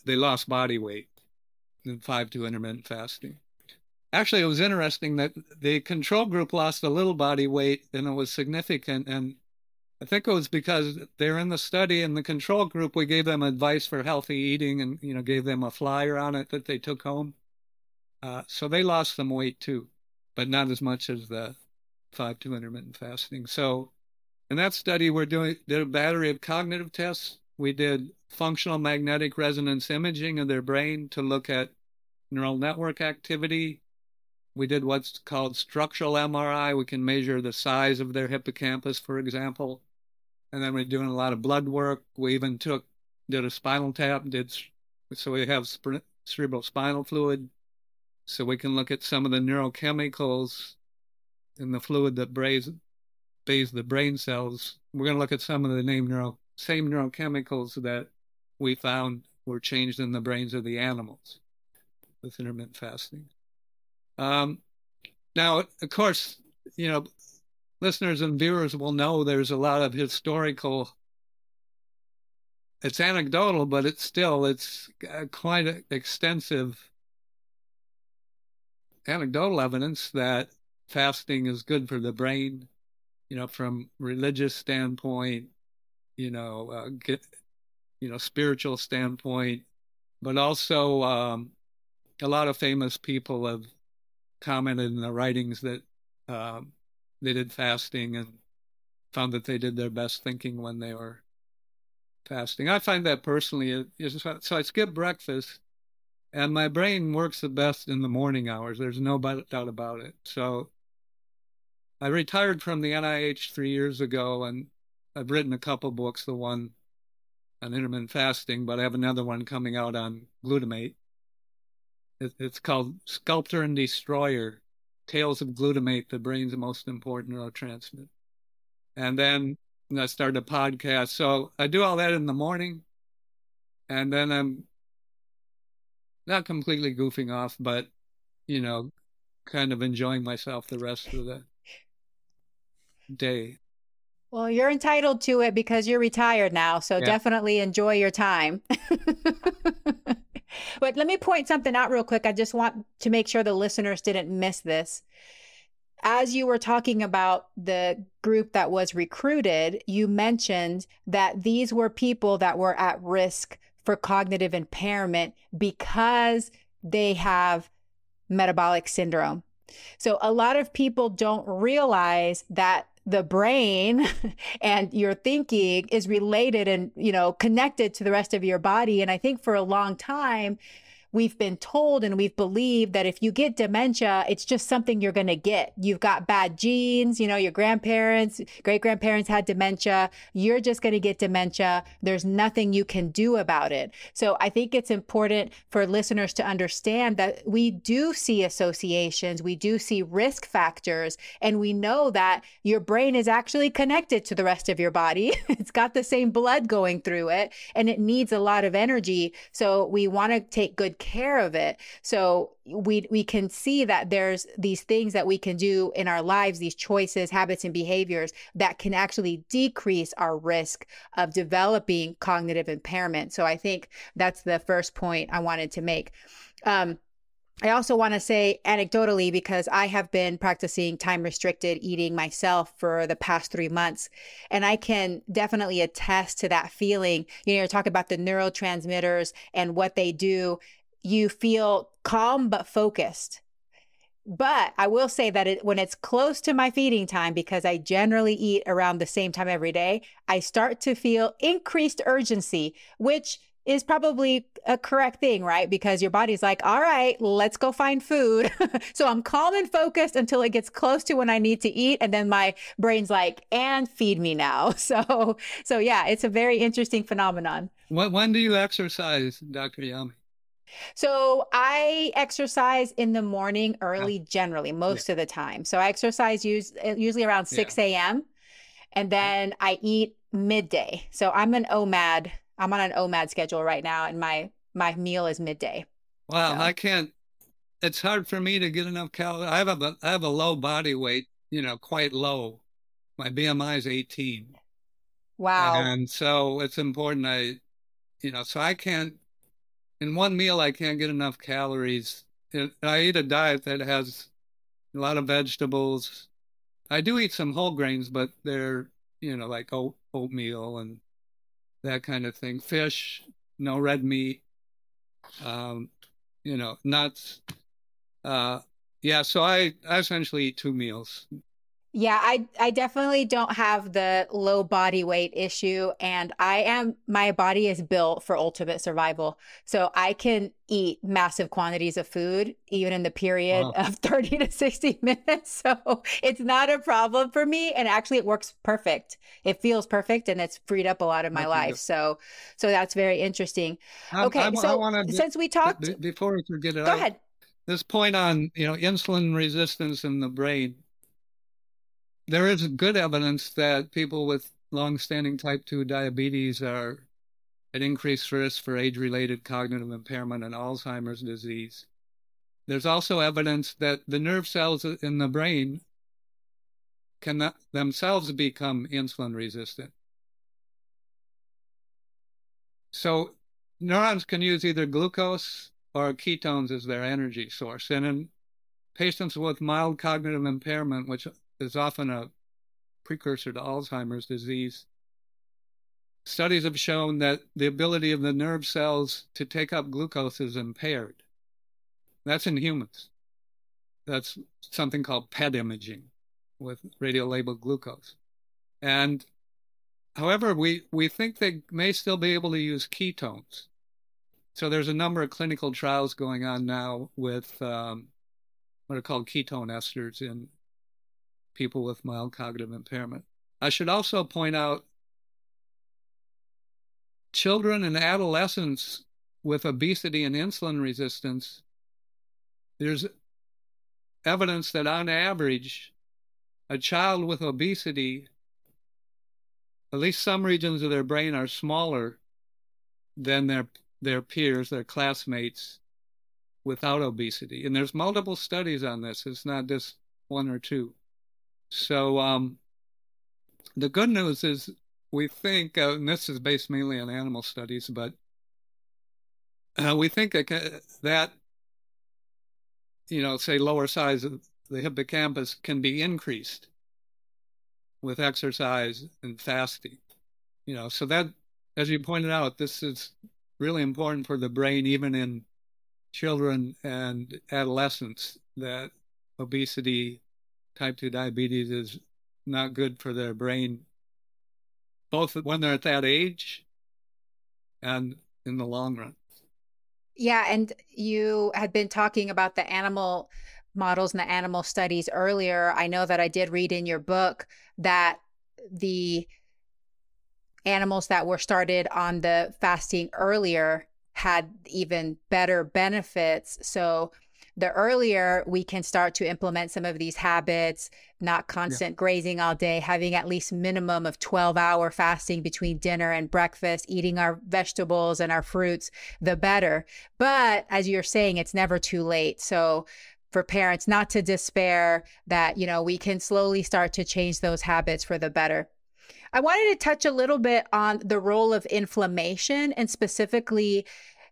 they lost body weight in five to intermittent fasting. Actually, it was interesting that the control group lost a little body weight and it was significant. And I think it was because they're in the study in the control group, we gave them advice for healthy eating and, you know, gave them a flyer on it that they took home. Uh, so they lost some weight too, but not as much as the five two intermittent fasting. So in that study, we're doing did a battery of cognitive tests. We did functional magnetic resonance imaging of their brain to look at neural network activity. We did what's called structural MRI. We can measure the size of their hippocampus, for example. And then we're doing a lot of blood work. We even took did a spinal tap, did so we have cerebral spinal fluid, so we can look at some of the neurochemicals in the fluid that bathes, the brain cells. We're going to look at some of the name neuro, same neurochemicals that we found were changed in the brains of the animals with intermittent fasting. Um, now, of course, you know, listeners and viewers will know there's a lot of historical it's anecdotal but it's still it's quite extensive anecdotal evidence that fasting is good for the brain you know from religious standpoint you know uh, get you know spiritual standpoint but also um, a lot of famous people have commented in the writings that um, they did fasting and found that they did their best thinking when they were fasting. I find that personally, so I skip breakfast and my brain works the best in the morning hours. There's no doubt about it. So I retired from the NIH three years ago and I've written a couple books, the one on intermittent fasting, but I have another one coming out on glutamate. It's called Sculptor and Destroyer Tales of Glutamate, the brain's most important neurotransmitter. And then I started a podcast. So I do all that in the morning. And then I'm not completely goofing off, but, you know, kind of enjoying myself the rest of the day. Well, you're entitled to it because you're retired now. So yeah. definitely enjoy your time. but let me point something out real quick. I just want to make sure the listeners didn't miss this as you were talking about the group that was recruited, you mentioned that these were people that were at risk for cognitive impairment because they have metabolic syndrome. So a lot of people don't realize that the brain and your thinking is related and you know connected to the rest of your body. And i think for a long time we've been told and we've believed that if you get dementia, it's just something you're going to get. You've got bad genes, you know, your grandparents, great grandparents had dementia. You're just going to get dementia. There's nothing you can do about it. So I think it's important for listeners to understand that we do see associations, we do see risk factors, and we know that your brain is actually connected to the rest of your body. it's got the same blood going through it and it needs a lot of energy. So we want to take good care of it. So we we can see that there's these things that we can do in our lives, these choices, habits, and behaviors that can actually decrease our risk of developing cognitive impairment. So I think that's the first point I wanted to make. Um, I also want to say anecdotally, because I have been practicing time restricted eating myself for the past three months, and I can definitely attest to that feeling. You know, talk about the neurotransmitters and what they do you feel calm but focused. But I will say that it, when it's close to my feeding time, because I generally eat around the same time every day, I start to feel increased urgency, which is probably a correct thing, right? Because your body's like, all right, let's go find food. so I'm calm and focused until it gets close to when I need to eat. And then my brain's like, and feed me now. So, so yeah, it's a very interesting phenomenon. When, when do you exercise, Dr. Yami? So I exercise in the morning early, generally most yeah. of the time. So I exercise use, uh, usually around six a.m. and then I eat midday. So I'm an OMAD. I'm on an OMAD schedule right now, and my my meal is midday. Wow, so. I can't. It's hard for me to get enough calories. I have a I have a low body weight, you know, quite low. My BMI is 18. Wow. And so it's important I, you know, so I can't in one meal I can't get enough calories. I eat a diet that has a lot of vegetables. I do eat some whole grains, but they're you know like oat, oatmeal and that kind of thing. Fish, no red meat, um, you know nuts. Uh, yeah, so I, I essentially eat two meals. Yeah, I I definitely don't have the low body weight issue and I am my body is built for ultimate survival. So I can eat massive quantities of food even in the period Wow. of 30 to 60 minutes. So it's not a problem for me and actually it works perfect. It feels perfect and it's freed up a lot of my life. So so that's very interesting. I, Okay, I, I so want to since we talked before we forget it. Go I- ahead. This point on you know insulin resistance in the brain. There is good evidence that people with long-standing type 2 diabetes are at increased risk for age-related cognitive impairment and Alzheimer's disease. There's also evidence that the nerve cells in the brain can themselves become insulin resistant. So neurons can use either glucose or ketones as their energy source. And in patients with mild cognitive impairment, which is often a precursor to Alzheimer's disease, studies have shown that the ability of the nerve cells to take up glucose is impaired. That's in humans. That's something called PET imaging with radio labeled glucose. And however, we, we think they may still be able to use ketones. So there's a number of clinical trials going on now with um, what are called ketone esters in people with mild cognitive impairment. I should also point out children and adolescents with obesity and insulin resistance, there's evidence that on average, a child with obesity, at least some regions of their brain are smaller than their their peers, their classmates without obesity. And there's multiple studies on this. It's not just one or two. So um, the good news is we think, uh, and this is based mainly on animal studies, but uh, we think that, that, you know, say lower size of the hippocampus can be increased with exercise and fasting. You know, so that, as you pointed out, this is really important for the brain, even in children and adolescents, that obesity, type 2 diabetes is not good for their brain, both when they're at that age and in the long run. Yeah, and you had been talking about the animal models and the animal studies earlier. I know that I did read in your book that the animals that were started on the fasting earlier had even better benefits. So the earlier we can start to implement some of these habits, not constant grazing all day, having at least minimum of 12 hour fasting between dinner and breakfast, eating our vegetables and our fruits, the better. But as you're saying, it's never too late. So for parents not to despair that, you know, we can slowly start to change those habits for the better. I wanted to touch a little bit on the role of inflammation and specifically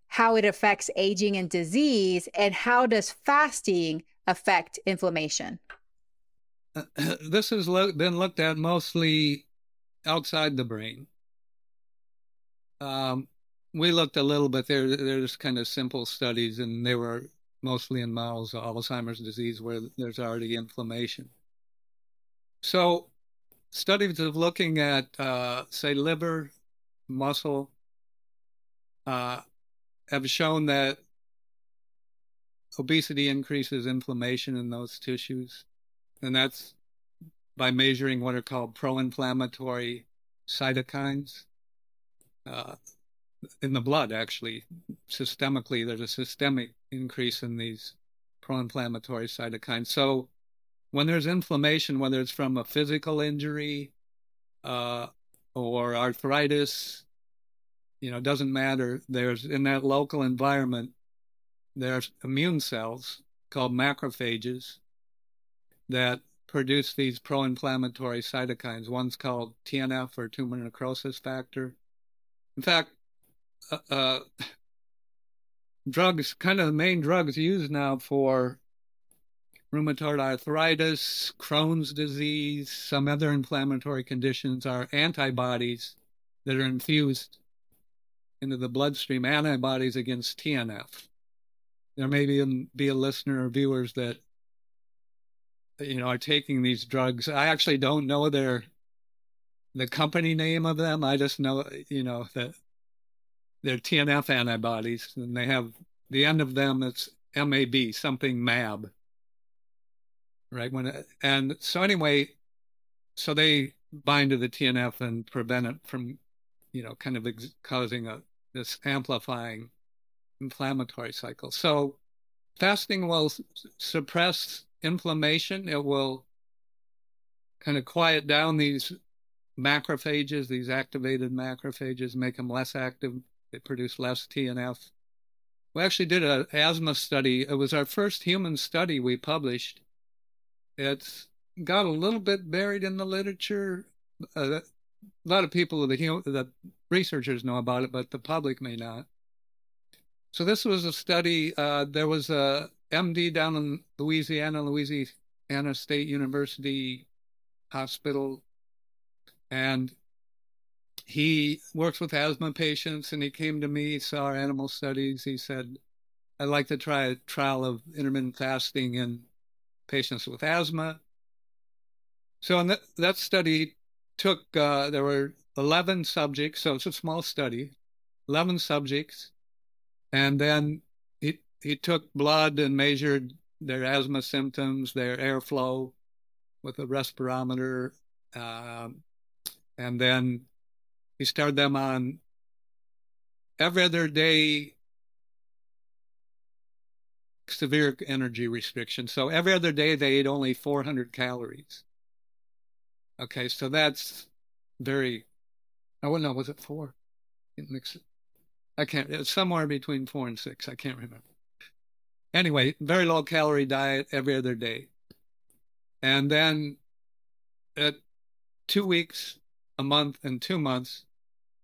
how it affects aging and disease and how does fasting affect inflammation? this has lo- been looked at mostly outside the brain. Um, we looked a little bit there. There's kind of simple studies, and they were mostly in models of Alzheimer's disease where there's already inflammation. So, studies of looking at, uh, say, liver, muscle, uh, have shown that obesity increases inflammation in those tissues, and that's by measuring what are called pro-inflammatory cytokines uh, in the blood. Actually, systemically, there's a systemic increase in these pro-inflammatory cytokines. So, when there's inflammation, whether it's from a physical injury uh, or arthritis, you know, it doesn't matter. There's in that local environment, there's immune cells called macrophages that produce these pro-inflammatory cytokines. One's called TNF or tumor necrosis factor. In fact, uh, uh, drugs, kind of the main drugs used now for rheumatoid arthritis, Crohn's disease, some other inflammatory conditions are antibodies that are infused into the bloodstream, antibodies against TNF. There may be, um, be a listener or viewers that you know, are taking these drugs. I actually don't know their the company name of them. I just know, you know, that they're TNF antibodies, and they have the end of them. It's MAB, something MAB, right? When and so anyway, so they bind to the TNF and prevent it from, you know, kind of ex- causing a this amplifying inflammatory cycle. So fasting will suppress inflammation. It will kind of quiet down these macrophages, these activated macrophages, make them less active. They produce less TNF. We actually did an asthma study. It was our first human study we published. It's got a little bit buried in the literature. Uh, a lot of people, the, the researchers know about it, but the public may not. So this was a study. Uh, there was a MD down in Louisiana, Louisiana State University Hospital, and he works with asthma patients. And he came to me, saw our animal studies. He said, "I'd like to try a trial of intermittent fasting in patients with asthma." So in that, that study took uh, there were 11 subjects, so it's a small study, 11 subjects, and then he he took blood and measured their asthma symptoms, their airflow with a respirometer, um, and then he started them on every other day severe energy restriction. So every other day they ate only 400 calories. Okay, so that's very. I wouldn't know. Was it four? I can't. It's somewhere between four and six. I can't remember. Anyway, very low calorie diet every other day, and then at two weeks, a month, and two months,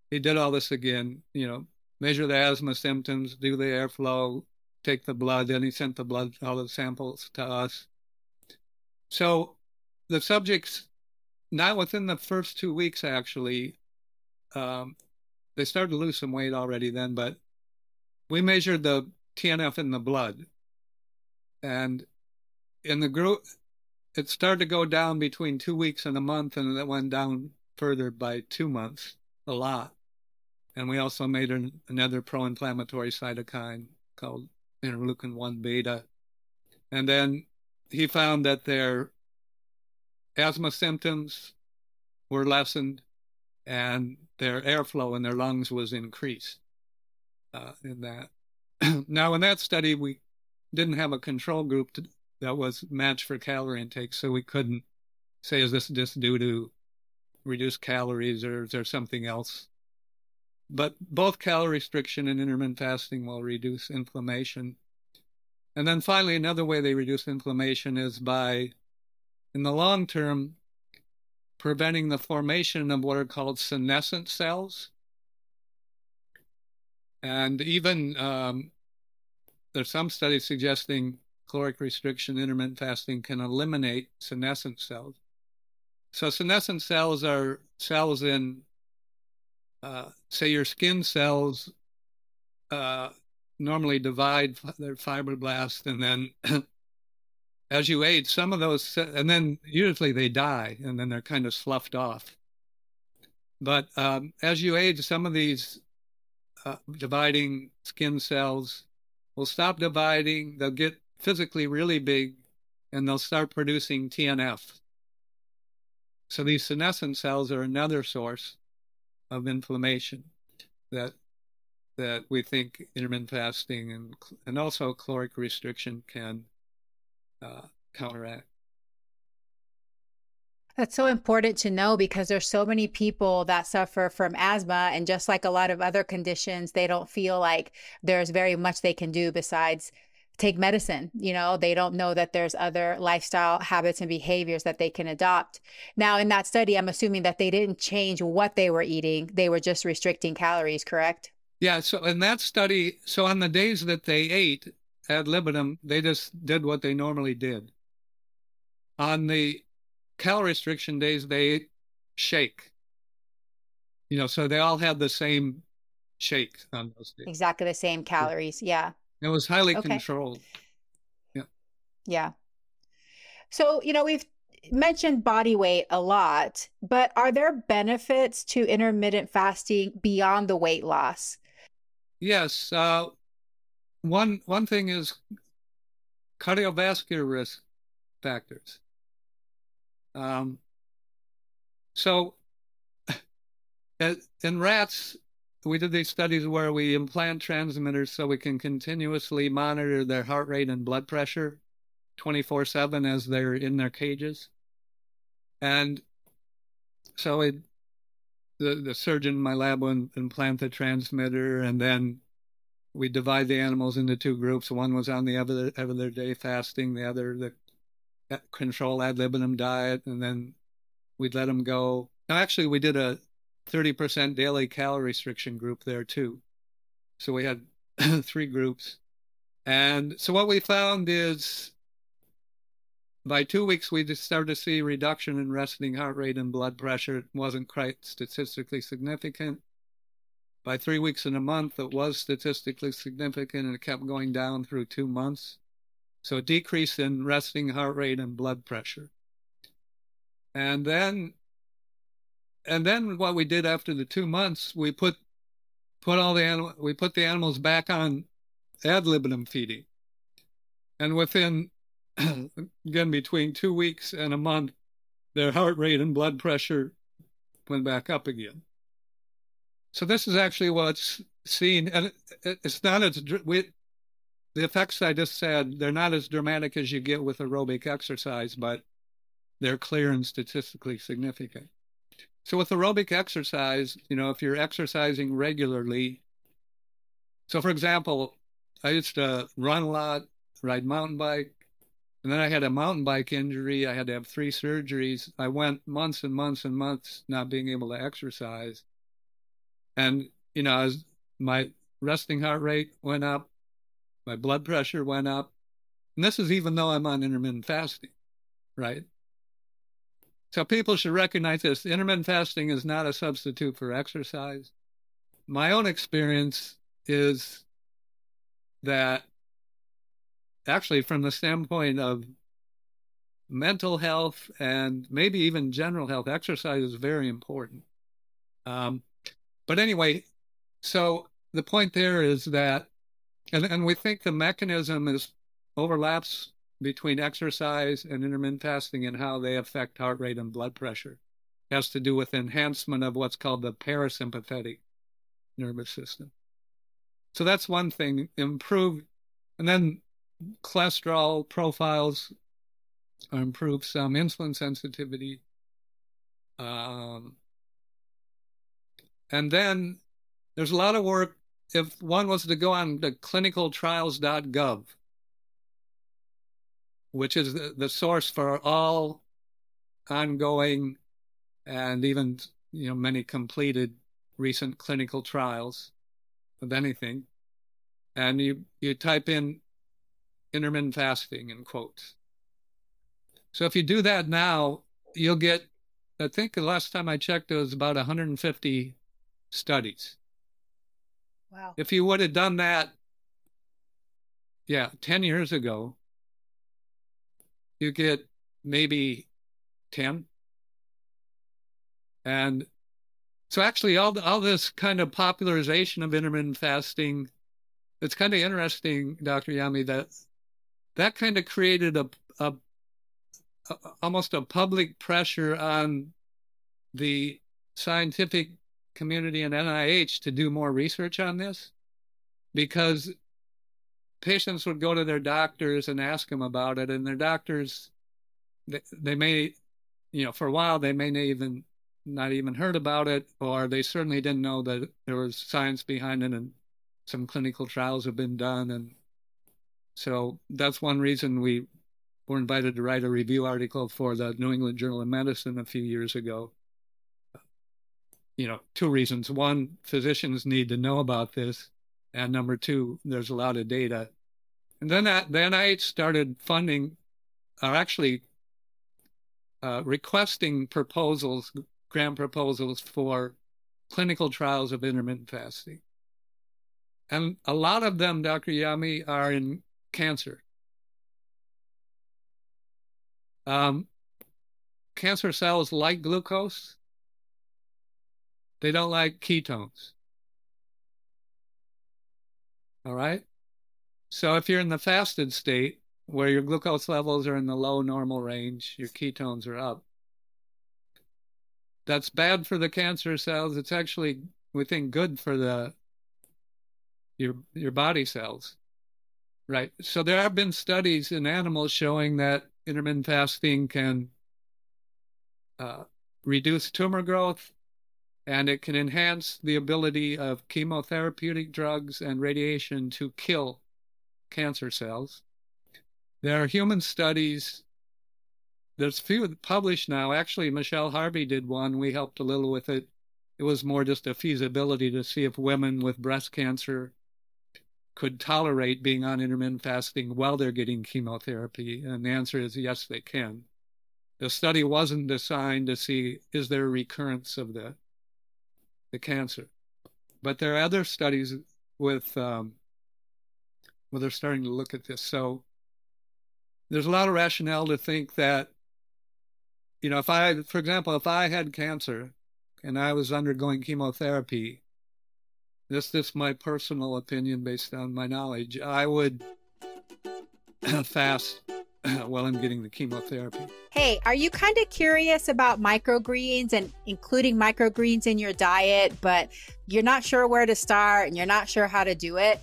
he did all this again. You know, measure the asthma symptoms, do the airflow, take the blood. Then he sent the blood, all the samples to us. So the subjects not within the first two weeks, actually. Um, they started to lose some weight already then, but we measured the TNF in the blood. And in the group, it started to go down between two weeks and a month, and it went down further by two months, a lot. And we also made an, another pro inflammatory cytokine called interleukin 1 beta. And then he found that their asthma symptoms were lessened and their airflow in their lungs was increased uh, in that. now, in that study, we didn't have a control group to, that was matched for calorie intake, so we couldn't say, is this just due to reduced calories or is there something else? But both calorie restriction and intermittent fasting will reduce inflammation. And then finally, another way they reduce inflammation is by in the long term, preventing the formation of what are called senescent cells. And even um, there's some studies suggesting caloric restriction, intermittent fasting can eliminate senescent cells. So senescent cells are cells in, uh, say, your skin cells uh, normally divide their fibroblasts and then as you age, some of those, and then usually they die and then they're kind of sloughed off. But um, as you age, some of these uh, dividing skin cells will stop dividing, they'll get physically really big, and they'll start producing TNF. So these senescent cells are another source of inflammation that that we think intermittent fasting and and also caloric restriction can uh, counteract. That's so important to know because there's so many people that suffer from asthma and just like a lot of other conditions, they don't feel like there's very much they can do besides take medicine. You know, they don't know that there's other lifestyle habits and behaviors that they can adopt. Now, in that study, I'm assuming that they didn't change what they were eating, they were just restricting calories, correct? Yeah. So in that study, so on the days that they ate, ad libitum, they just did what they normally did. On the calorie restriction days, they ate shake. You know, so they all had the same shake on those days. Exactly the same calories. Yeah. It was highly okay. controlled. Yeah. Yeah. So, you know, we've mentioned body weight a lot, but are there benefits to intermittent fasting beyond the weight loss? Yes. Uh, one one thing is cardiovascular risk factors. Um, so, in rats, we did these studies where we implant transmitters so we can continuously monitor their heart rate and blood pressure 24 7 as they're in their cages. And so it, the, the surgeon in my lab would implant the transmitter, and then we divide the animals into two groups. One was on the other, other day fasting, the other the control ad libitum diet, and then we'd let them go. Now, actually, we did a 30% daily calorie restriction group there too. So we had three groups. And so what we found is by two weeks, we just started to see reduction in resting heart rate and blood pressure. It wasn't quite statistically significant. By three weeks and a month, it was statistically significant and it kept going down through two months. So a decrease in resting heart rate and blood pressure. And then and then what we did after the two months, we put put all the animal we put the animals back on ad libitum feeding. And within again between two weeks and a month, their heart rate and blood pressure went back up again. So this is actually what's seen, and it's not as we, the effects I just said. They're not as dramatic as you get with aerobic exercise, but they're clear and statistically significant. So with aerobic exercise, you know, if you're exercising regularly, so for example, I used to run a lot, ride mountain bike, and then I had a mountain bike injury. I had to have three surgeries. I went months and months and months not being able to exercise. And, you know, as my resting heart rate went up, my blood pressure went up. And this is even though I'm on intermittent fasting, right? So people should recognize this. Intermittent fasting is not a substitute for exercise. My own experience is that actually, from the standpoint of mental health and maybe even general health, exercise is very important. Um, but anyway, so the point there is that, and, and we think the mechanism is overlaps between exercise and intermittent fasting and how they affect heart rate and blood pressure. It has to do with enhancement of what's called the parasympathetic nervous system. So that's one thing, improve. And then cholesterol profiles improve some, insulin sensitivity. Um, and then there's a lot of work. If one was to go on to clinicaltrials.gov, which is the, the source for all ongoing and even you know many completed recent clinical trials of anything and you you type in intermittent fasting in quotes so if you do that now you'll get i think the last time i checked it was about 150 studies wow if you would have done that yeah 10 years ago you get maybe 10. And so actually all, all this kind of popularization of intermittent fasting, it's kind of interesting, Dr. Yami, that that kind of created a, a, a almost a public pressure on the scientific community and NIH to do more research on this because patients would go to their doctors and ask them about it, and their doctors, they, they may, you know, for a while they may not even not even heard about it, or they certainly didn't know that there was science behind it, and some clinical trials have been done, and so that's one reason we were invited to write a review article for the New England Journal of Medicine a few years ago. You know, two reasons. One, physicians need to know about this. And number two, there's a lot of data. And then that, the NIH started funding, or actually uh, requesting proposals, grant proposals for clinical trials of intermittent fasting. And a lot of them, Dr. Yami, are in cancer. Um, cancer cells like glucose. They don't like ketones. All right. So if you're in the fasted state where your glucose levels are in the low normal range, your ketones are up. That's bad for the cancer cells. It's actually, we think, good for the your your body cells. Right. So there have been studies in animals showing that intermittent fasting can uh, reduce tumor growth and it can enhance the ability of chemotherapeutic drugs and radiation to kill cancer cells. There are human studies. There's few published now. Actually, Michelle Harvie did one. We helped a little with it. It was more just a feasibility to see if women with breast cancer could tolerate being on intermittent fasting while they're getting chemotherapy? And the answer is yes, they can. The study wasn't designed to see is there a recurrence of the the cancer, but there are other studies with um, where they're starting to look at this. So there's a lot of rationale to think that you know if I, for example, if I had cancer and I was undergoing chemotherapy, this is my personal opinion based on my knowledge. I would fast while I'm getting the chemotherapy. Hey, are you kind of curious about microgreens and including microgreens in your diet, but you're not sure where to start and you're not sure how to do it?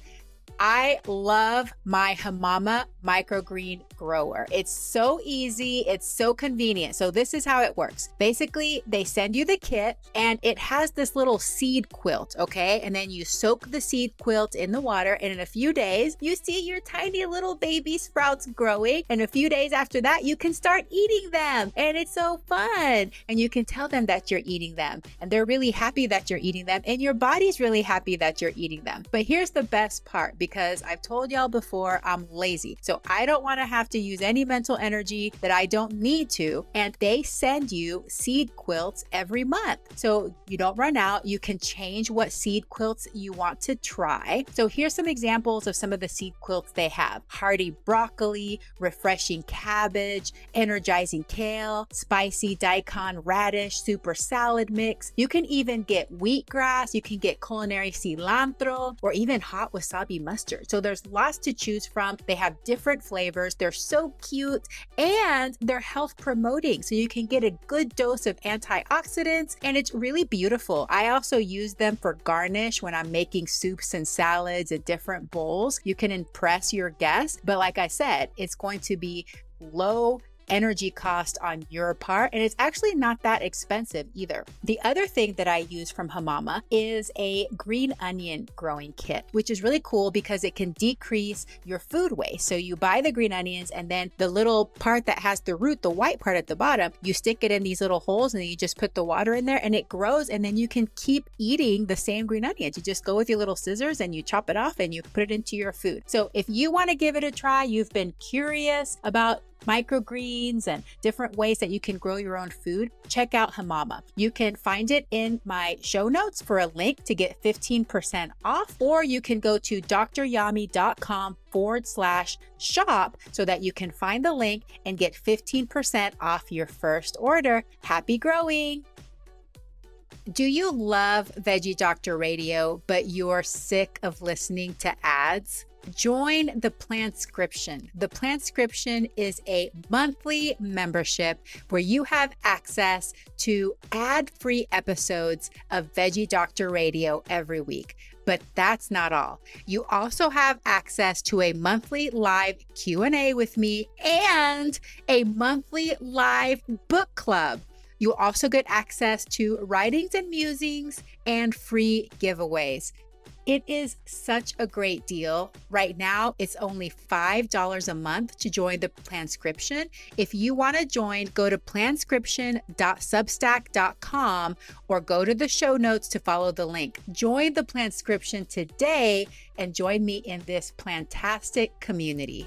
I love my Hamama microgreen grower. It's so easy, it's so convenient. So, this is how it works. Basically, they send you the kit and it has this little seed quilt, okay? And then you soak the seed quilt in the water, and in a few days, you see your tiny little baby sprouts growing. And a few days after that, you can start eating them. And it's so fun. And you can tell them that you're eating them, and they're really happy that you're eating them, and your body's really happy that you're eating them. But here's the best part because I've told y'all before, I'm lazy. So, I don't want to have to use any mental energy that I don't need to. And they send you seed quilts every month. So you don't run out. You can change what seed quilts you want to try. So here's some examples of some of the seed quilts they have hearty broccoli, refreshing cabbage, energizing kale, spicy daikon radish, super salad mix. You can even get wheatgrass, you can get culinary cilantro, or even hot wasabi mustard. So there's lots to choose from. They have different flavors. They're so cute and they're health promoting. So you can get a good dose of antioxidants and it's really beautiful. I also use them for garnish when I'm making soups and salads and different bowls. You can impress your guests. But like I said, it's going to be low energy cost on your part, and it's actually not that expensive either. The other thing that I use from Hamama is a green onion growing kit, which is really cool because it can decrease your food waste. So you buy the green onions, and then the little part that has the root, the white part at the bottom, you stick it in these little holes, and then you just put the water in there, and it grows, and then you can keep eating the same green onions. You just go with your little scissors and you chop it off and you put it into your food. So if you want to give it a try, you've been curious about microgreens and different ways that you can grow your own food, check out Hamama. You can find it in my show notes for a link to get 15% off, or you can go to dryami.com forward slash shop so that you can find the link and get 15% off your first order. Happy growing! Do you love Veggie Doctor Radio, but you're sick of listening to ads? Join the Plantscription. The Plantscription is a monthly membership where you have access to ad free episodes of Veggie Doctor Radio every week. But that's not all. You also have access to a monthly live Q&A with me and a monthly live book club. You also get access to writings and musings and free giveaways. It is such a great deal. Right now, it's only $5 a month to join the Plantscription. If you want to join, go to plantscription.substack.com or go to the show notes to follow the link. Join the Plantscription today and join me in this plantastic community.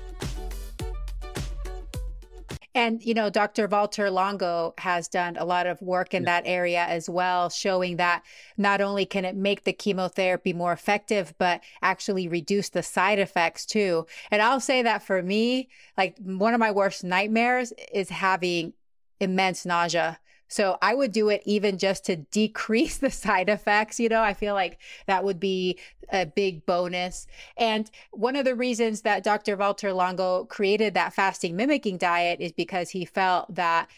And, you know, Dr. Walter Longo has done a lot of work in yeah. that area as well, showing that not only can it make the chemotherapy more effective, but actually reduce the side effects too. And I'll say that for me, like one of my worst nightmares is having immense nausea so I would do it even just to decrease the side effects. You know, I feel like that would be a big bonus. And one of the reasons that Dr. Walter Longo created that fasting mimicking diet is because he felt that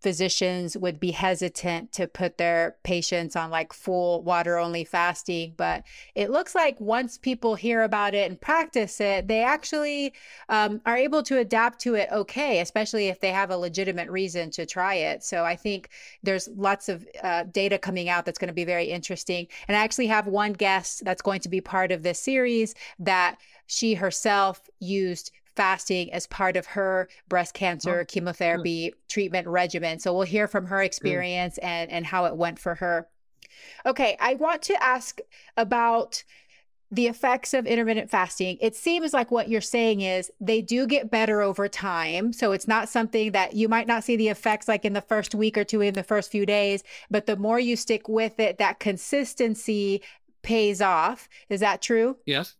physicians would be hesitant to put their patients on like full water only fasting. But it looks like once people hear about it and practice it, they actually um, are able to adapt to it okay, especially if they have a legitimate reason to try it. So I think there's lots of uh, data coming out that's going to be very interesting. And I actually have one guest that's going to be part of this series that she herself used fasting as part of her breast cancer oh, chemotherapy treatment regimen. So we'll hear from her experience and, and how it went for her. Okay, I want to ask about the effects of intermittent fasting. It seems like what you're saying is they do get better over time. So it's not something that you might not see the effects like in the first week or two, in the first few days, but the more you stick with it, that consistency pays off. Is that true? Yes.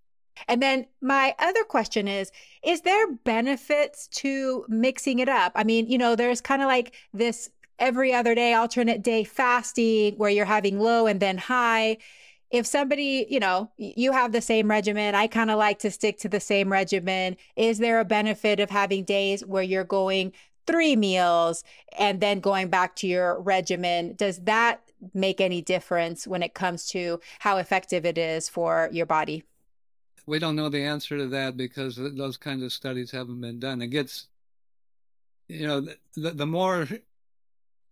And then my other question is Is there benefits to mixing it up? I mean, you know, there's kind of like this every other day, alternate day fasting where you're having low and then high. If somebody, you know, you have the same regimen, I kind of like to stick to the same regimen. Is there a benefit of having days where you're going three meals and then going back to your regimen? Does that make any difference when it comes to how effective it is for your body? We don't know the answer to that because those kinds of studies haven't been done. It gets, you know, the, the more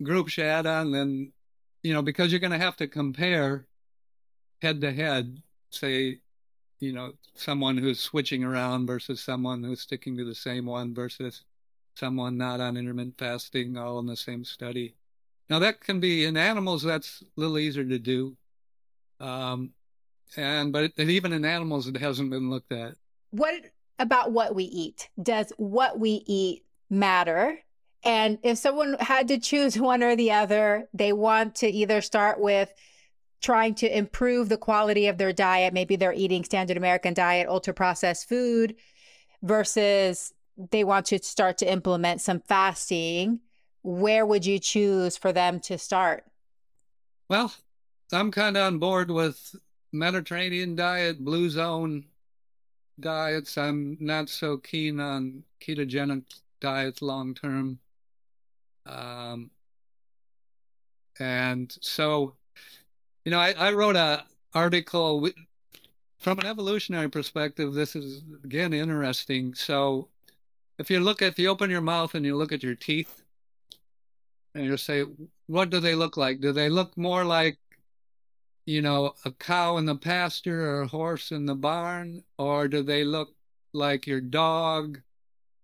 groups you add on, then, you know, because you're going to have to compare head to head, say, you know, someone who's switching around versus someone who's sticking to the same one versus someone not on intermittent fasting, all in the same study. Now, that can be in animals, that's a little easier to do. Um, and but it, even in animals it hasn't been looked at. What about what we eat? Does what we eat matter? And if someone had to choose one or the other they want to either start with trying to improve the quality of their diet. Maybe they're eating standard american diet ultra processed food versus they want to start to implement some fasting. Where would you choose for them to start? Well i'm kind of on board with Mediterranean diet, blue zone diets. I'm not so keen on ketogenic diets long term. Um, and so, you know, I, I wrote a article from an evolutionary perspective. This is again interesting. So, if you look at, if you open your mouth and you look at your teeth, and you say, what do they look like? Do they look more like you know, a cow in the pasture or a horse in the barn? Or do they look like your dog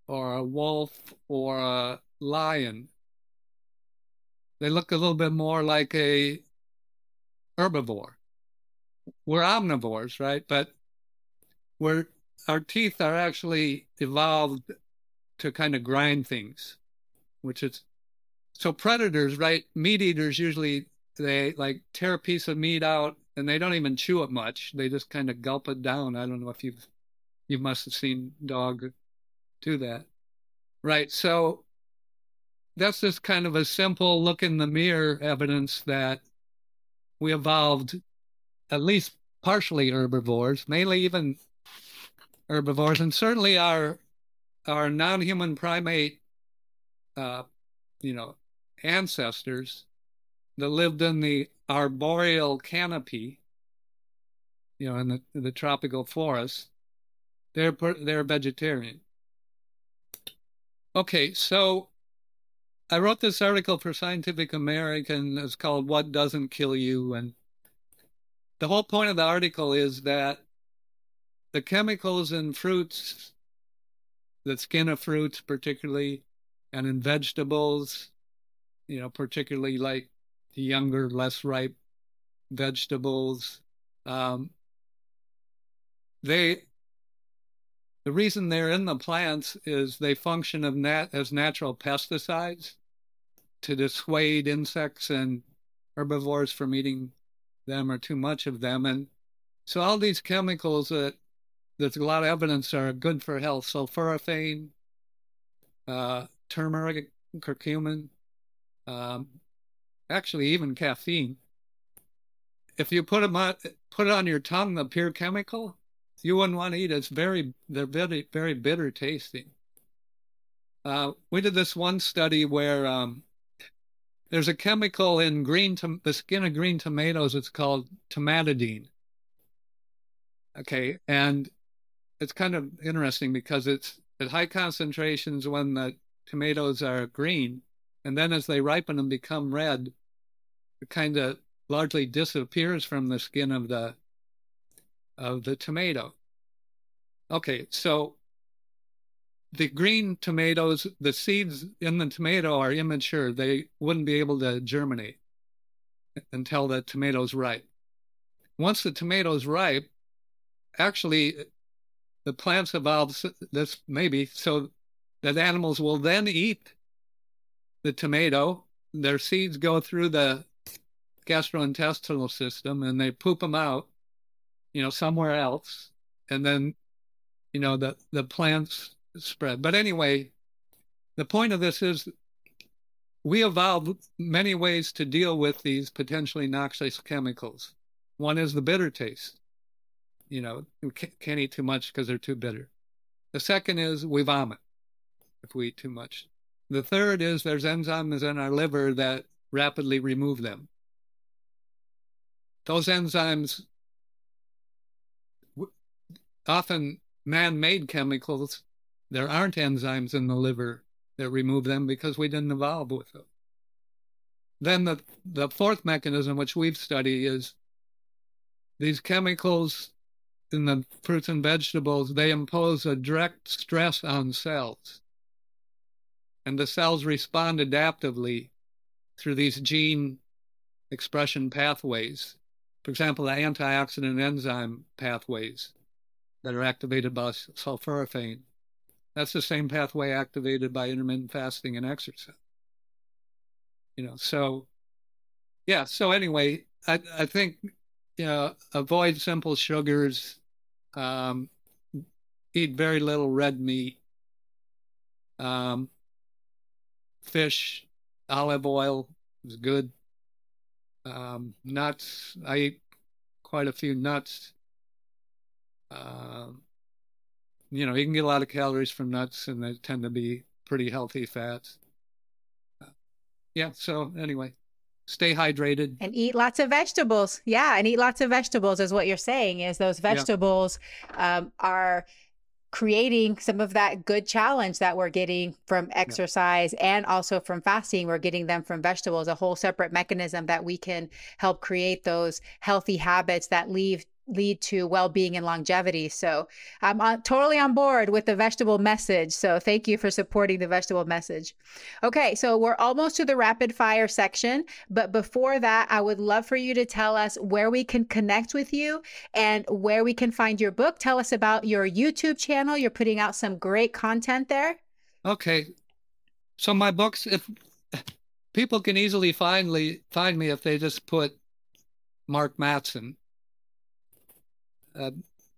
or a wolf or a lion? They look a little bit more like a herbivore. We're omnivores, right? But we're our teeth are actually evolved to kind of grind things, which is so predators, right? Meat eaters usually they like tear a piece of meat out and they don't even chew it much. They just kind of gulp it down. I don't know if you've you must have seen dog do that. Right. So that's just kind of a simple look in the mirror evidence that we evolved at least partially herbivores, mainly even herbivores, and certainly our our non-human primate uh, you know ancestors that lived in the arboreal canopy, you know, in the, the tropical forest, they're they're vegetarian. Okay, so I wrote this article for Scientific American. It's called "What Doesn't Kill You," and the whole point of the article is that the chemicals in fruits, the skin of fruits, particularly, and in vegetables, you know, particularly like younger, less ripe vegetables. Um, they The reason they're in the plants is they function of nat- as natural pesticides to dissuade insects and herbivores from eating them or too much of them. And so all these chemicals that there's a lot of evidence are good for health. Sulforaphane, uh, turmeric, curcumin, um, actually even caffeine. If you put them on, put it on your tongue, the pure chemical, you wouldn't want to eat. It. It's very, they're very, very bitter tasting. Uh, we did this one study where um, there's a chemical in green, the skin of green tomatoes. It's called tomatidine. Okay, and it's kind of interesting because it's at high concentrations when the tomatoes are green, and then as they ripen and become red, it kind of largely disappears from the skin of the of the tomato. Okay, so the green tomatoes, the seeds in the tomato are immature. They wouldn't be able to germinate until the tomato's ripe. Once the tomato's ripe, actually the plants evolve this maybe so that animals will then eat the tomato. Their seeds go through the gastrointestinal system and they poop them out, you know, somewhere else. And then, you know, the, the plants spread. But anyway, the point of this is we evolved many ways to deal with these potentially noxious chemicals. One is the bitter taste. You know, we can't eat too much because they're too bitter. The second is we vomit if we eat too much. The third is there's enzymes in our liver that rapidly remove them. Those enzymes, often man made chemicals, there aren't enzymes in the liver that remove them because we didn't evolve with them. Then the, the fourth mechanism, which we've studied, is these chemicals in the fruits and vegetables, they impose a direct stress on cells. And the cells respond adaptively through these gene expression pathways. For example, the antioxidant enzyme pathways that are activated by sulforaphane. That's the same pathway activated by intermittent fasting and exercise. You know, so yeah, so anyway, I, I think you know, avoid simple sugars, um, eat very little red meat, um, fish, olive oil is good. Um, nuts, I eat quite a few nuts. Um, you know, you can get a lot of calories from nuts, and they tend to be pretty healthy fats. Uh, yeah. So anyway, stay hydrated and eat lots of vegetables yeah and eat lots of vegetables is what you're saying is those vegetables yeah. um, are creating some of that good challenge that we're getting from exercise yeah. and also from fasting we're getting them from vegetables a whole separate mechanism that we can help create those healthy habits that leave lead to well-being and longevity. So I'm on, totally on board with the vegetable message. So thank you for supporting the vegetable message. Okay, so we're almost to the rapid fire section, but before that, I would love for you to tell us where we can connect with you and where we can find your book. Tell us about your YouTube channel. You're putting out some great content there. Okay. So my books if people can easily find find me if they just put Mark Mattson uh,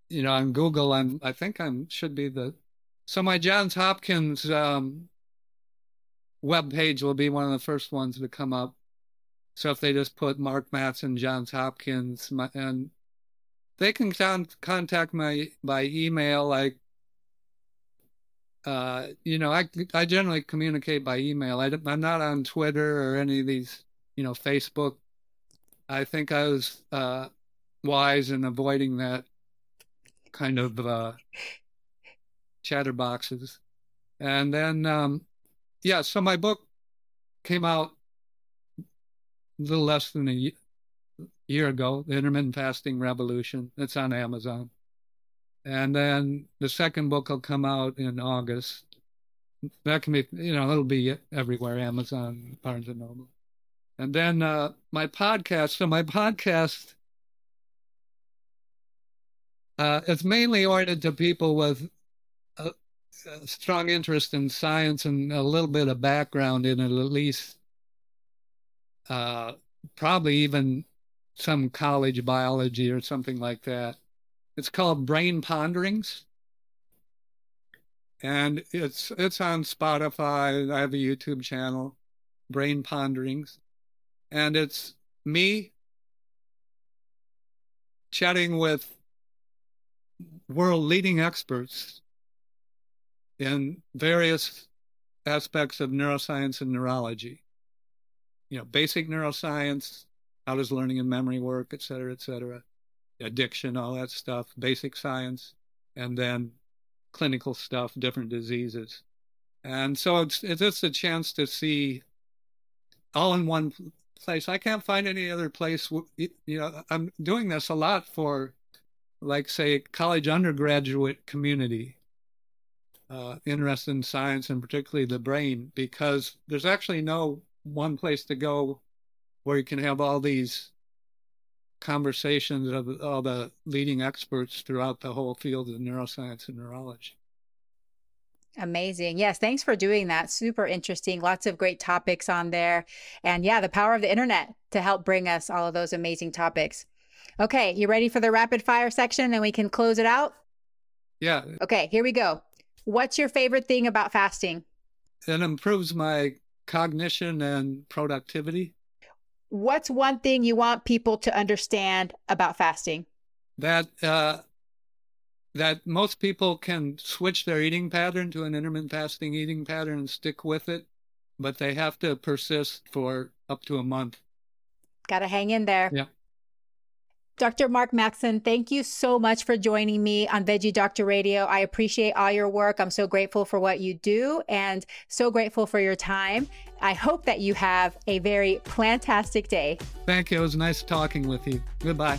you know, on Google, I'm I think I'm should be the so my Johns Hopkins um, web page will be one of the first ones to come up. So if they just put Mark Mattson, Johns Hopkins, my, and they can con- contact me by email. Like, uh, you know, I I generally communicate by email. I, I'm not on Twitter or any of these, you know, Facebook. I think I was uh, wise in avoiding that kind of uh, chatterboxes. And then, um, yeah, so my book came out a little less than a year ago, The Intermittent Fasting Revolution. It's on Amazon. And then the second book will come out in August. That can be, you know, it'll be everywhere Amazon, Barnes and Noble. And then uh, my podcast. So my podcast uh, it's mainly oriented to people with a, a strong interest in science and a little bit of background in it, at least, uh, probably even some college biology or something like that. It's called Brain Ponderings. And it's it's on Spotify. I have a YouTube channel, Brain Ponderings. And it's me chatting with world leading experts in various aspects of neuroscience and neurology. You know, basic neuroscience, how does learning and memory work, et cetera, et cetera, addiction, all that stuff, basic science, and then clinical stuff, different diseases. And so it's, it's just a chance to see all in one place. I can't find any other place. You know, I'm doing this a lot for, like, say, college undergraduate community uh, interested in science and particularly the brain, because there's actually no one place to go where you can have all these conversations of all the leading experts throughout the whole field of neuroscience and neurology. Amazing. Yes, thanks for doing that. Super interesting. Lots of great topics on there. And yeah, the power of the internet to help bring us all of those amazing topics. Okay, you ready for the rapid fire section and we can close it out? Yeah. Okay, here we go. What's your favorite thing about fasting? It improves my cognition and productivity. What's one thing you want people to understand about fasting? That uh, that most people can switch their eating pattern to an intermittent fasting eating pattern and stick with it, but they have to persist for up to a month. Got to hang in there. Yeah. Dr. Mark Mattson, thank you so much for joining me on Veggie Doctor Radio. I appreciate all your work. I'm so grateful for what you do and so grateful for your time. I hope that you have a very plantastic day. Thank you. It was nice talking with you. Goodbye.